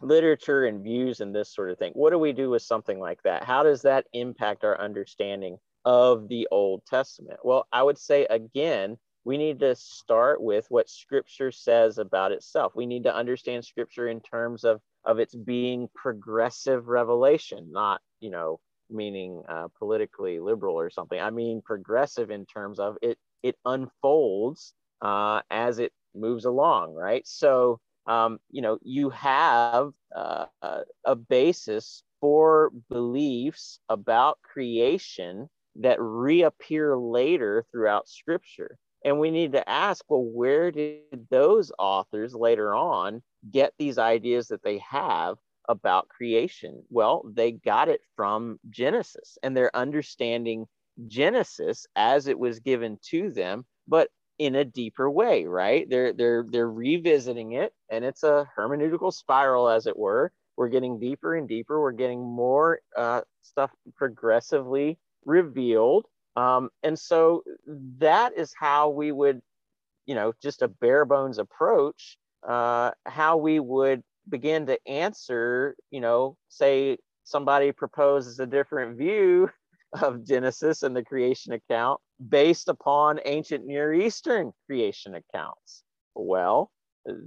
literature and views and this sort of thing. What do we do with something like that? How does that impact our understanding of the Old Testament? Well, I would say again, we need to start with what scripture says about itself. We need to understand scripture in terms of, of its being progressive revelation, not, you know, meaning uh, politically liberal or something. I mean progressive in terms of it it unfolds uh, as it moves along, right? So um, you know you have uh, a basis for beliefs about creation that reappear later throughout Scripture. And we need to ask, well, where did those authors later on get these ideas that they have about creation? Well, they got it from Genesis and they're understanding Genesis as it was given to them, but in a deeper way, right? They're they're they're revisiting it and it's a hermeneutical spiral as it were. We're getting deeper and deeper. We're getting more uh, stuff progressively revealed. Um, and so that is how we would, you know, just a bare bones approach, uh, how we would begin to answer, you know, say somebody proposes a different view <laughs> of Genesis and the creation account based upon ancient Near Eastern creation accounts. Well,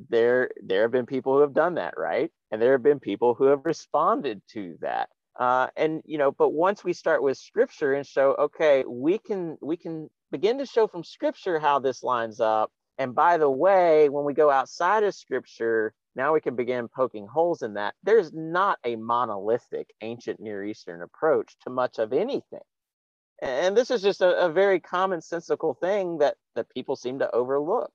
there there have been people who have done that, right? And there have been people who have responded to that. Uh, and you know, but once we start with scripture and show, okay, we can we can begin to show from scripture how this lines up. And by the way, when we go outside of scripture, now we can begin poking holes in that. There's not a monolithic ancient Near Eastern approach to much of anything. And this is just a, a very commonsensical thing that, that people seem to overlook.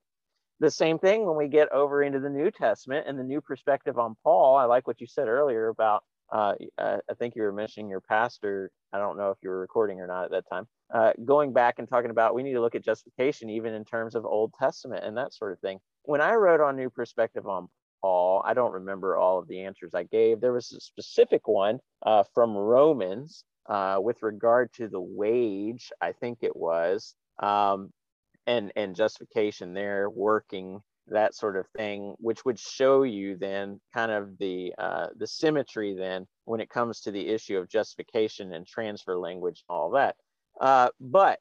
The same thing when we get over into the New Testament and the new perspective on Paul. I like what you said earlier about, uh, I think you were mentioning your pastor. I don't know if you were recording or not at that time. Uh, going back and talking about we need to look at justification even in terms of Old Testament and that sort of thing. When I wrote on New Perspective on Paul. I don't remember all of the answers I gave. There was a specific one uh, from Romans uh, with regard to the wage, I think it was, um, and and justification there, working that sort of thing, which would show you then kind of the uh, the symmetry then when it comes to the issue of justification and transfer language and all that. Uh, but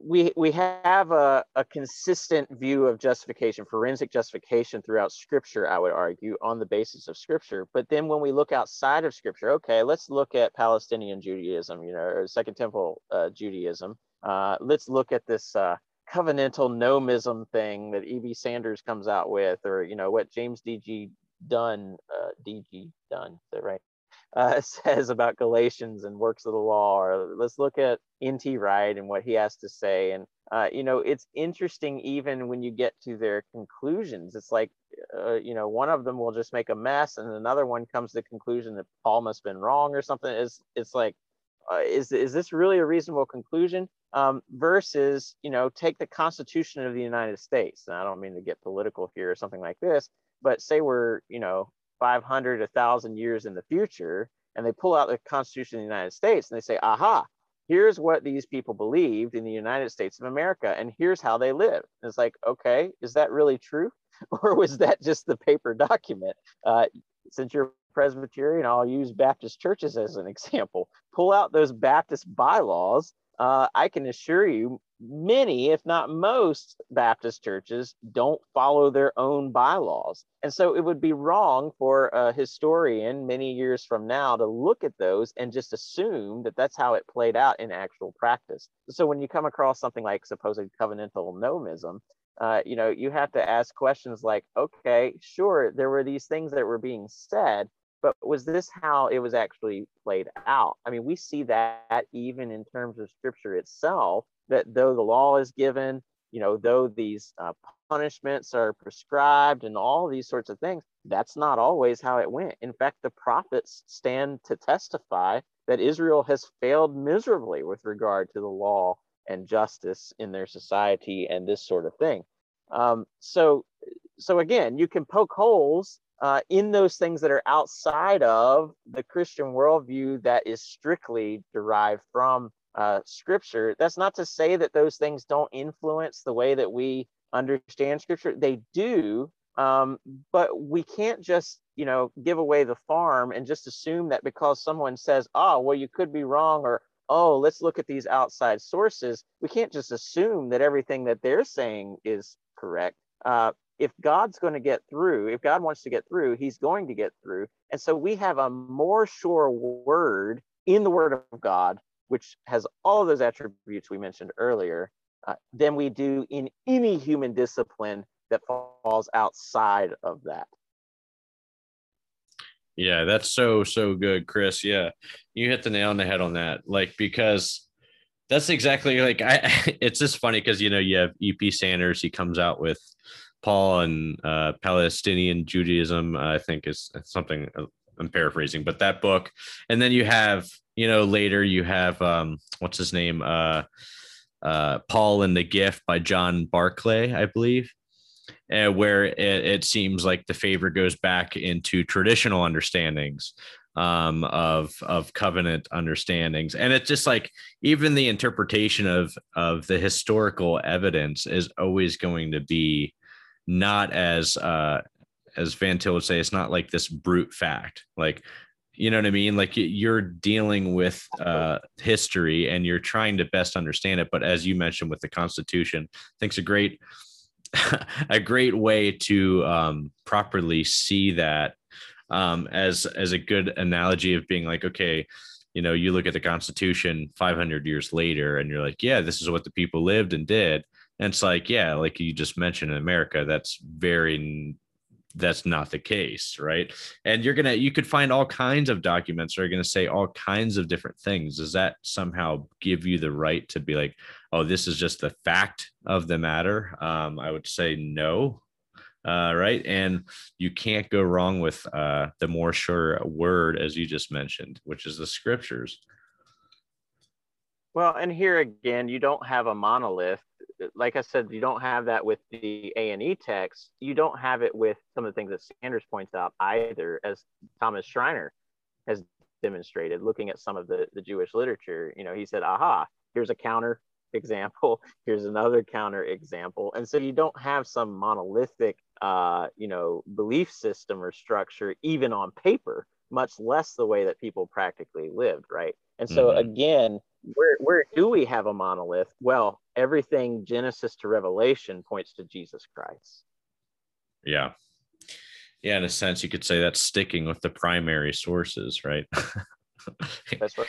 we we have a, a consistent view of justification, forensic justification throughout Scripture. I would argue on the basis of Scripture. But then when we look outside of Scripture, okay, let's look at Palestinian Judaism, you know, or Second Temple uh, Judaism. Uh, let's look at this uh, covenantal nomism thing that E.P. Sanders comes out with, or you know what James D.G. Dunn, uh, D.G. Dunn, is that right? <laughs> uh, says about Galatians and works of the law, or let's look at N.T. Wright and what he has to say. And, uh, you know, it's interesting even when you get to their conclusions. It's like, uh, you know, one of them will just make a mess and another one comes to the conclusion that Paul must have been wrong or something. It's, it's like, uh, is, is this really a reasonable conclusion? Um, versus, you know, take the Constitution of the United States. And I don't mean to get political here or something like this, but say we're, you know, 500, 1,000 years in the future, and they pull out the Constitution of the United States and they say, aha, here's what these people believed in the United States of America, and here's how they live. And it's like, okay, is that really true? <laughs> or was that just the paper document? Uh, since you're Presbyterian, I'll use Baptist churches as an <laughs> example. Pull out those Baptist bylaws. Uh, I can assure you, many, if not most, Baptist churches don't follow their own bylaws. And so it would be wrong for a historian many years from now to look at those and just assume that that's how it played out in actual practice. So when you come across something like supposed covenantal nomism, uh, you know, you have to ask questions like, okay, sure, there were these things that were being said, but was this how it was actually played out? I mean, we see that even in terms of scripture itself that though the law is given, you know, though these uh, punishments are prescribed and all these sorts of things, that's not always how it went. In fact, the prophets stand to testify that Israel has failed miserably with regard to the law and justice in their society and this sort of thing. Um, so, so again, you can poke holes uh, in those things that are outside of the Christian worldview that is strictly derived from uh, Scripture. That's not to say that those things don't influence the way that we understand Scripture. They do, um, but we can't just you know give away the farm and just assume that because someone says, "Oh, well, you could be wrong," or "Oh, let's look at these outside sources." We can't just assume that everything that they're saying is correct. Uh, if God's going to get through, if God wants to get through, He's going to get through. And so we have a more sure word in the Word of God, which has all of those attributes we mentioned earlier, uh, than we do in any human discipline that falls outside of that. Yeah, that's so, so good, Chris. Yeah, you hit the nail on the head on that. Like, because that's exactly like I, <laughs> it's just funny because, you know, you have EP Sanders, he comes out with Paul and uh, Palestinian Judaism, I think is something uh, I'm paraphrasing, but that book. And then you have, you know, later you have, um, what's his name? Uh, uh, Paul and the Gift by John Barclay, I believe. Uh, where it, it seems like the favor goes back into traditional understandings um, of of covenant understandings, and it's just like even the interpretation of of the historical evidence is always going to be not as uh as Van Til would say, it's not like this brute fact. Like, you know what I mean? Like you're dealing with uh, history and you're trying to best understand it. But as you mentioned with the Constitution, I think it's a great, <laughs> a great way to um, properly see that um, as as a good analogy of being like, okay, you know, you look at the Constitution 500 years later, and you're like, yeah, this is what the people lived and did. And it's like, yeah, like you just mentioned in America, that's very that's not the case, right? And you're gonna you could find all kinds of documents that are gonna say all kinds of different things. Does that somehow give you the right to be like, oh, this is just the fact of the matter? Um, I would say no. Uh, right. And you can't go wrong with uh, the more sure word, as you just mentioned, which is the scriptures. Well, and here again, you don't have a monolith like I said, you don't have that with the A and E text. You don't have it with some of the things that Sanders points out either, as Thomas Schreiner has demonstrated, looking at some of the, the Jewish literature. You know, he said, aha, here's a counter example, <laughs> here's another counter example. And so you don't have some monolithic, uh, you know, belief system or structure, even on paper, much less the way that people practically lived, right? And so mm-hmm. again, where where do we have a monolith? Well, everything Genesis to Revelation points to Jesus Christ. Yeah. Yeah, in a sense, you could say that's sticking with the primary sources, right? <laughs> that's right.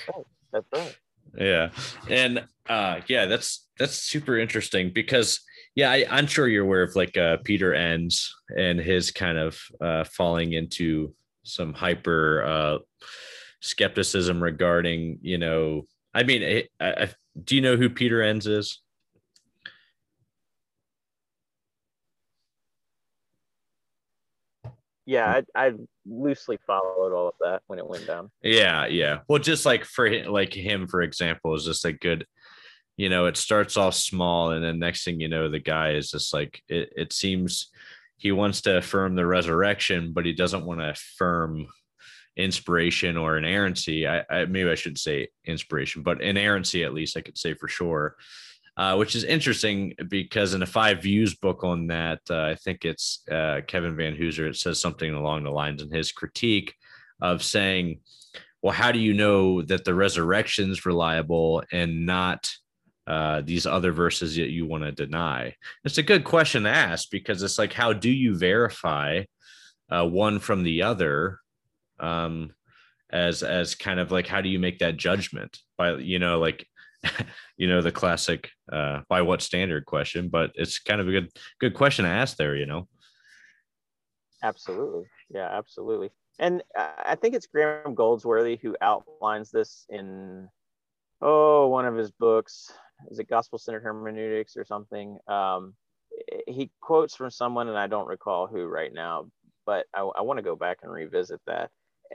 That's right. Yeah. And uh yeah, that's that's super interesting because yeah, I, am sure you're aware of like uh Peter Enns and his kind of uh falling into some hyper uh skepticism regarding, you know, I mean, I, I, do you know who Peter Enns is? Yeah, I, I, loosely followed all of that when it went down. Yeah, yeah. Well, just like for like him, for example, is just a good. You know, it starts off small, and then next thing you know, the guy is just like it. It seems he wants to affirm the resurrection, but he doesn't want to affirm inspiration or inerrancy. I, I maybe I should say inspiration, but inerrancy at least I could say for sure. Uh, which is interesting because in a five views book on that, uh, I think it's uh, Kevin Vanhoozer. It says something along the lines in his critique of saying, "Well, how do you know that the resurrection's reliable and not uh, these other verses that you want to deny?" It's a good question to ask because it's like, how do you verify uh, one from the other? um, as as kind of like how do you make that judgment by you know like <laughs> you know the classic uh, by what standard question, but it's kind of a good good question to ask there. You know. Absolutely, yeah, absolutely. And I think it's Graham Goldsworthy who outlines this in oh one of his books. Is it gospel centered hermeneutics or something? Um, he quotes from someone, and I don't recall who right now, but I, I want to go back and revisit that.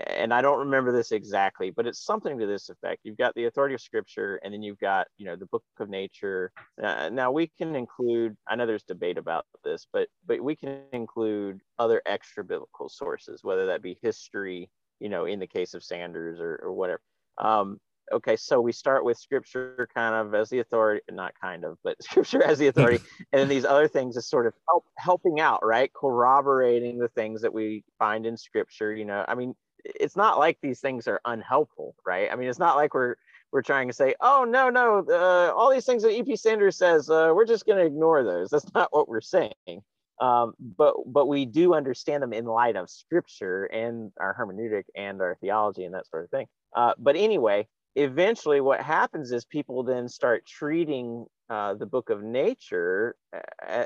And I don't remember this exactly, but it's something to this effect. You've got the authority of Scripture, and then you've got, you know, the Book of Nature. Uh, now we can include. I know there's debate about this, but but we can include other extra biblical sources, whether that be history, you know, in the case of Sanders or, or whatever. Um, okay, so we start with scripture kind of as the authority, not kind of, but <laughs> scripture as the authority, <laughs> and then these other things is sort of help, helping out, right? Corroborating the things that we find in scripture. You know, I mean, it's not like these things are unhelpful, right? I mean, it's not like we're we're trying to say, oh no, no, uh, all these things that E.P. Sanders says, uh, we're just going to ignore those. That's not what we're saying. Um, but but we do understand them in light of scripture and our hermeneutic and our theology and that sort of thing. Uh, but anyway, eventually what happens is people then start treating uh, the book of nature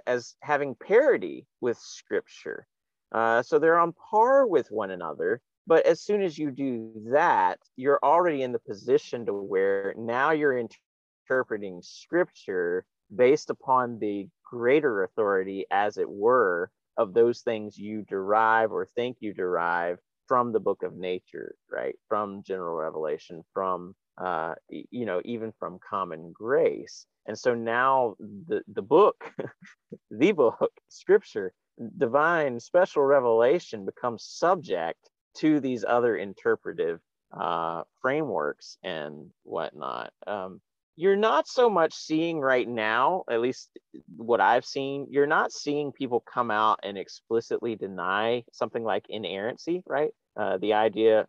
as having parity with scripture. Uh, so they're on par with one another. But as soon as you do that, you're already in the position to where now you're interpreting scripture based upon the greater authority, as it were, of those things you derive or think you derive from the book of nature, right? From general revelation, from uh, you know, even from common grace. And so now the the book, <laughs> the book, scripture, divine special revelation becomes subject to these other interpretive uh, frameworks and whatnot. Um, you're not so much seeing right now, at least what I've seen, you're not seeing people come out and explicitly deny something like inerrancy, right? Uh, the idea.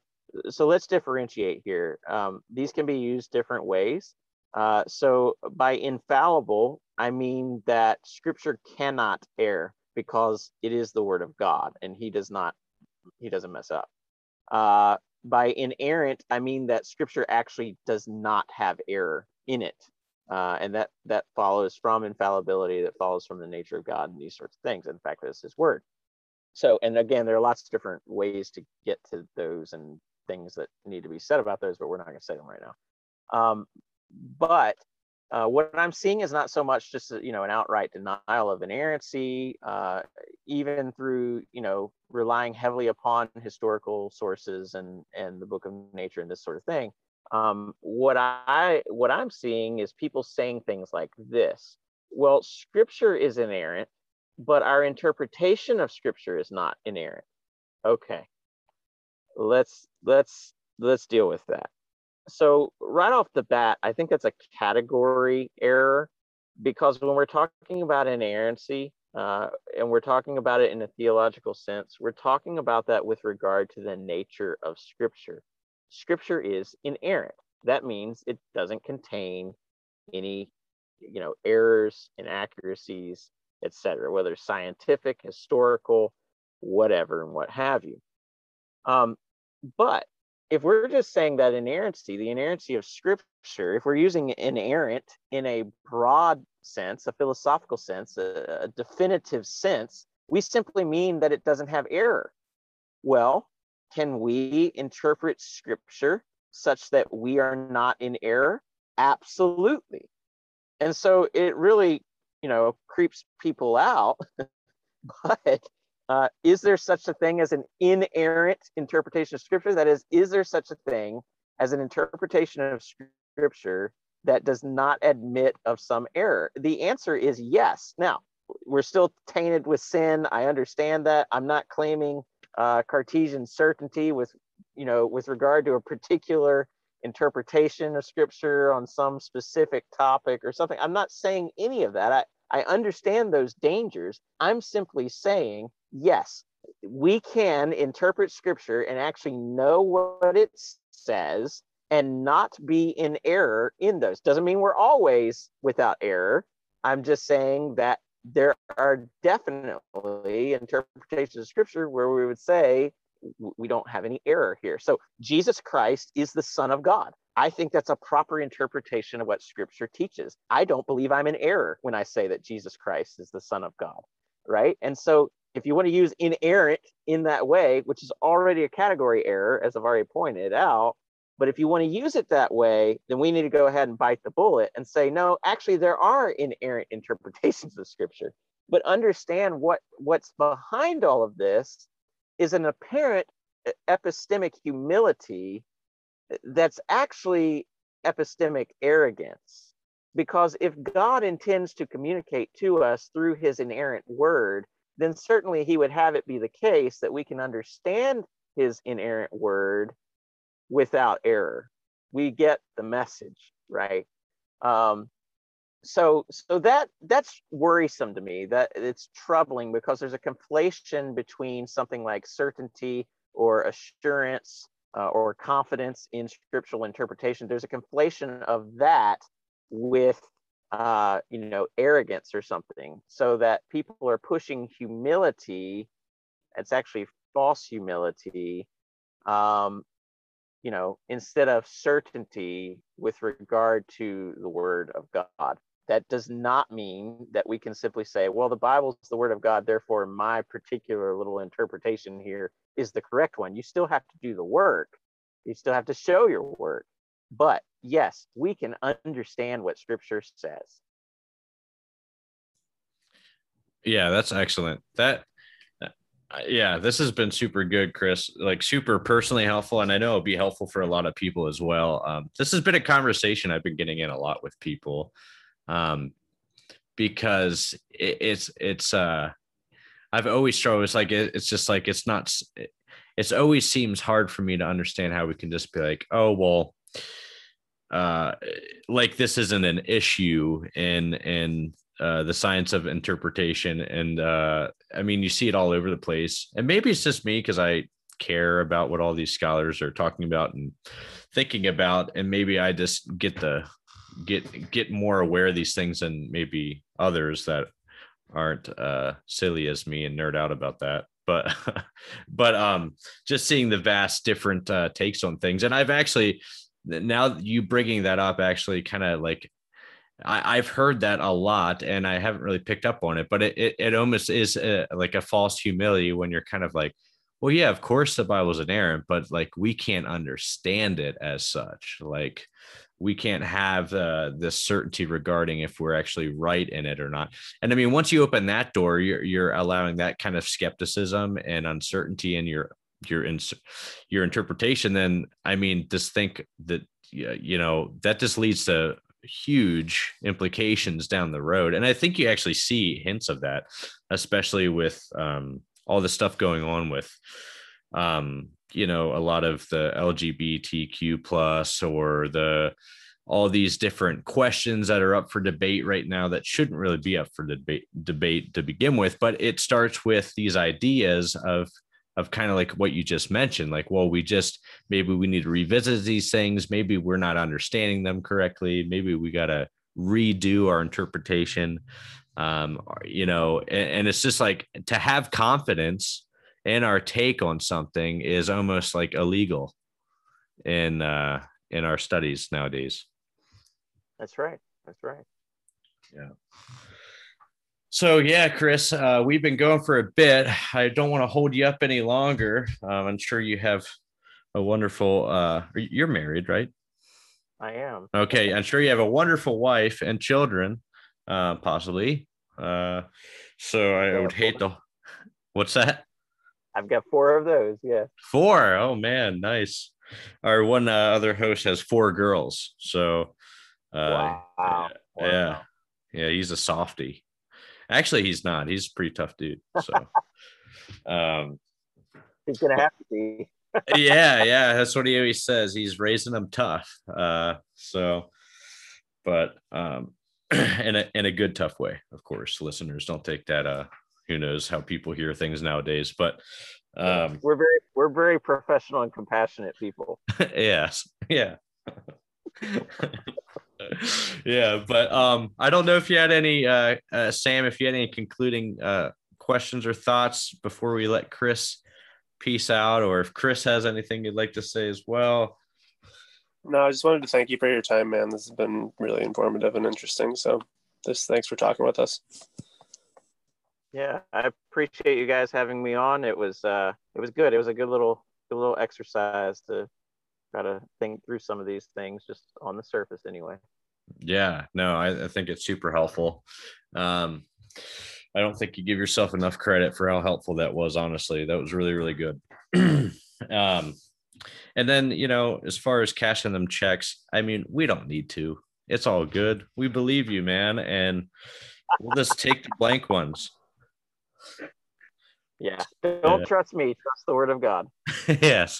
So let's differentiate here. Um, these can be used different ways. Uh, so by infallible, I mean that scripture cannot err because it is the word of God and he does not, he doesn't mess up. Uh, by inerrant, I mean that scripture actually does not have error in it. Uh, and that that follows from infallibility, that follows from the nature of God and these sorts of things. In fact, that's his word. So, and again, there are lots of different ways to get to those and things that need to be said about those, but we're not going to say them right now. Um, but uh, what I'm seeing is not so much just you know an outright denial of inerrancy, uh, even through you know relying heavily upon historical sources and and the Book of Nature and this sort of thing um, what I what I'm seeing is people saying things like this. Well, Scripture is inerrant, but our interpretation of Scripture is not inerrant. Okay, let's let's let's deal with that. So right off the bat, I think that's a category error because when we're talking about inerrancy, uh, and we're talking about it in a theological sense, we're talking about that with regard to the nature of Scripture scripture is inerrant. That means it doesn't contain any, you know, errors, inaccuracies, etc., whether scientific, historical, whatever, and what have you. Um, but if we're just saying that inerrancy, the inerrancy of scripture, if we're using inerrant in a broad sense, a philosophical sense, a, a definitive sense, we simply mean that it doesn't have error. Well, can we interpret scripture such that we are not in error? Absolutely. And so it really, you know, creeps people out. <laughs> but uh, is there such a thing as an inerrant interpretation of scripture? That is, is there such a thing as an interpretation of scripture that does not admit of some error? The answer is yes. Now, we're still tainted with sin. I understand that. I'm not claiming uh, Cartesian certainty with, you know, with regard to a particular interpretation of scripture on some specific topic or something. I'm not saying any of that. I, I understand those dangers. I'm simply saying, yes, we can interpret scripture and actually know what it says and not be in error in those. Doesn't mean we're always without error. I'm just saying that there are definitely interpretations of scripture where we would say we don't have any error here. So Jesus Christ is the Son of God. I think that's a proper interpretation of what scripture teaches. I don't believe I'm in error when I say that Jesus Christ is the Son of God, right? And so if you want to use inerrant in that way, which is already a category error, as I've already pointed out, But if you want to use it that way, then we need to go ahead and bite the bullet and say, no, actually, there are inerrant interpretations of scripture. But understand what, what's behind all of this is an apparent epistemic humility that's actually epistemic arrogance. Because if God intends to communicate to us through his inerrant word, then certainly he would have it be the case that we can understand his inerrant word without error. We get the message, right? Um, so so that that's worrisome to me that it's troubling because there's a conflation between something like certainty or assurance uh, or confidence in scriptural interpretation there's a conflation of that with uh, you know arrogance or something so that people are pushing humility it's actually false humility um, you know, instead of certainty with regard to the word of God. That does not mean that we can simply say, well, the Bible is the word of God, therefore my particular little interpretation here is the correct one. You still have to do the work. You still have to show your work. But yes, we can understand what scripture says. Yeah, that's excellent. That yeah, this has been super good, Chris. Like super personally helpful, and I know it'll be helpful for a lot of people as well. Um, this has been a conversation I've been getting in a lot with people, um, because it, it's it's uh, I've always struggled. It's like it, it's just like it's not. It, it's always seems hard for me to understand how we can just be like, oh well, uh, like this isn't an issue in in uh, the science of interpretation. And uh, I mean, you see it all over the place. And maybe it's just me because I care about what all these scholars are talking about and thinking about. And maybe I just get the get get more aware of these things than maybe others that aren't uh, silly as me and nerd out about that. But <laughs> but um, just seeing the vast different uh, takes on things, and I've actually now you bringing that up actually kind of like I, have heard that a lot and I haven't really picked up on it, but it, it, it almost is a, like a false humility when you're kind of like, well, yeah, of course the Bible's inerrant, but like we can't understand it as such. Like we can't have uh, this certainty regarding if we're actually right in it or not. And I mean, once you open that door, you're, you're allowing that kind of skepticism and uncertainty in your your in, your interpretation. Then I mean, just think that you know that just leads to huge implications down the road. And I think you actually see hints of that, especially with um, all the stuff going on with, um, you know, a lot of the LGBTQ plus or the all these different questions that are up for debate right now that shouldn't really be up for debate debate to begin with. But it starts with these ideas of of kind of like what you just mentioned like well we just maybe we need to revisit these things. Maybe we're not understanding them correctly. Maybe we got to redo our interpretation. Um you know and, and, it's just like to have confidence in our take on something is almost like illegal in uh in our studies nowadays. That's right. That's right. Yeah so yeah, Chris, uh, we've been going for a bit. I don't want to hold you up any longer. Um, I'm sure you have a wonderful. Uh, you're married, right? I am. Okay, I'm sure you have a wonderful wife and children, uh, possibly. Uh, so I would hate to. What's that? I've got four of those. Yeah. Four. Oh man, nice. Our one uh, other host has four girls. So. Uh, wow. Yeah. Wow. Yeah, he's a softie. Actually, he's not. He's a pretty tough dude. So, <laughs> um, he's gonna have to be. <laughs> yeah, yeah, that's what he always says. He's raising them tough. Uh, so, but um, <clears throat> in a in a good tough way, of course. Listeners, don't take that. Uh, who knows how people hear things nowadays? But um, we're very we're very professional and compassionate people. <laughs> yes, yeah. <laughs> yeah, but um, I don't know if you had any, uh, uh, Sam, if you had any concluding uh, questions or thoughts before we let Chris peace out, or if Chris has anything you'd like to say as well. No, I just wanted to thank you for your time, man. This has been really informative and interesting. So, just thanks for talking with us. Yeah, I appreciate you guys having me on. It was uh, it was good. It was a good little good little exercise to try to think through some of these things just on the surface anyway. Yeah, no, I, I think it's super helpful. Um, I don't think you give yourself enough credit for how helpful that was. Honestly, that was really, really good. <clears throat> um, and then, you know, as far as cashing them checks, I mean, we don't need to. It's all good. We believe you, man. And we'll just take the blank ones. Yeah. Don't yeah. trust me. Trust the word of God. <laughs> yes.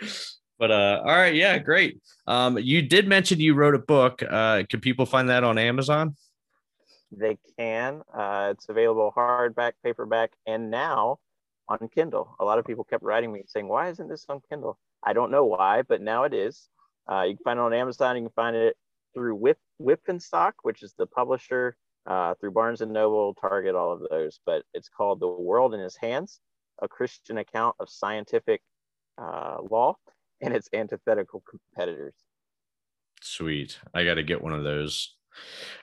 <laughs> but uh all right, yeah, great. Um you did mention you wrote a book. Uh can people find that on Amazon? They can. Uh it's available hardback, paperback, and now on Kindle. A lot of people kept writing me saying, "Why isn't this on Kindle?" I don't know why, but now it is. Uh, you can find it on Amazon. You can find it through Whip Wipf and Stock, which is the publisher, uh, through Barnes and Noble, Target, all of those. But it's called "The World in His Hands: A Christian Account of Scientific uh, Law and Its Antithetical Competitors." Sweet. I got to get one of those.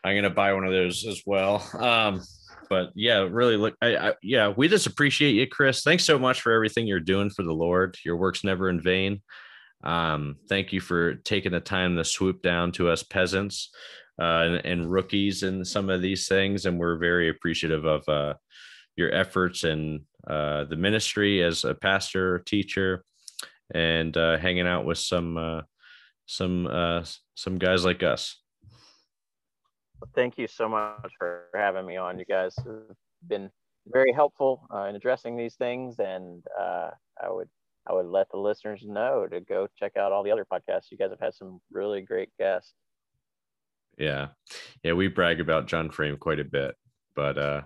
I'm gonna buy one of those as well. Um, but yeah, really look, I, I, yeah, we just appreciate you, Chris. Thanks so much for everything you're doing for the Lord. Your work's never in vain. Um, thank you for taking the time to swoop down to us peasants uh, and, and, rookies and some of these things, and we're very appreciative of uh, your efforts and uh, the ministry as a pastor, teacher, and uh, hanging out with some uh, some uh, some guys like us. Thank you so much for having me on. You guys have been very helpful uh, in addressing these things, and uh, I would I would let the listeners know to go check out all the other podcasts. You guys have had some really great guests. Yeah, yeah, we brag about John Frame quite a bit, but uh,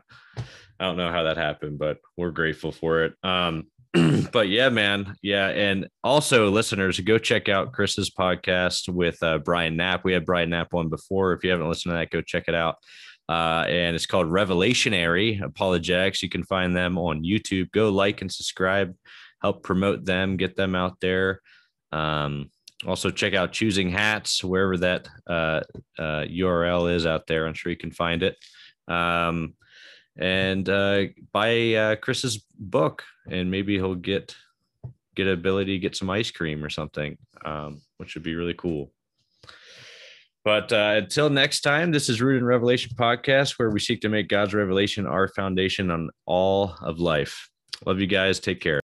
I don't know how that happened, but we're grateful for it. Um, <clears throat> but yeah, man. Yeah. And also, listeners, go check out Chris's podcast with uh, Brian Knapp. We had Brian Knapp on before. If you haven't listened to that, go check it out. Uh, and it's called Revelationary Apologetics. You can find them on YouTube. Go like and subscribe, help promote them, get them out there. Um, also, check out Choosing Hats, wherever that uh, uh URL is out there. I'm sure you can find it. Um, and uh, buy uh, Chris's book, and maybe he'll get get ability to get some ice cream or something, um, which would be really cool. But uh, until next time, this is Rooted in Revelation podcast, where we seek to make God's revelation our foundation on all of life. Love you guys. Take care.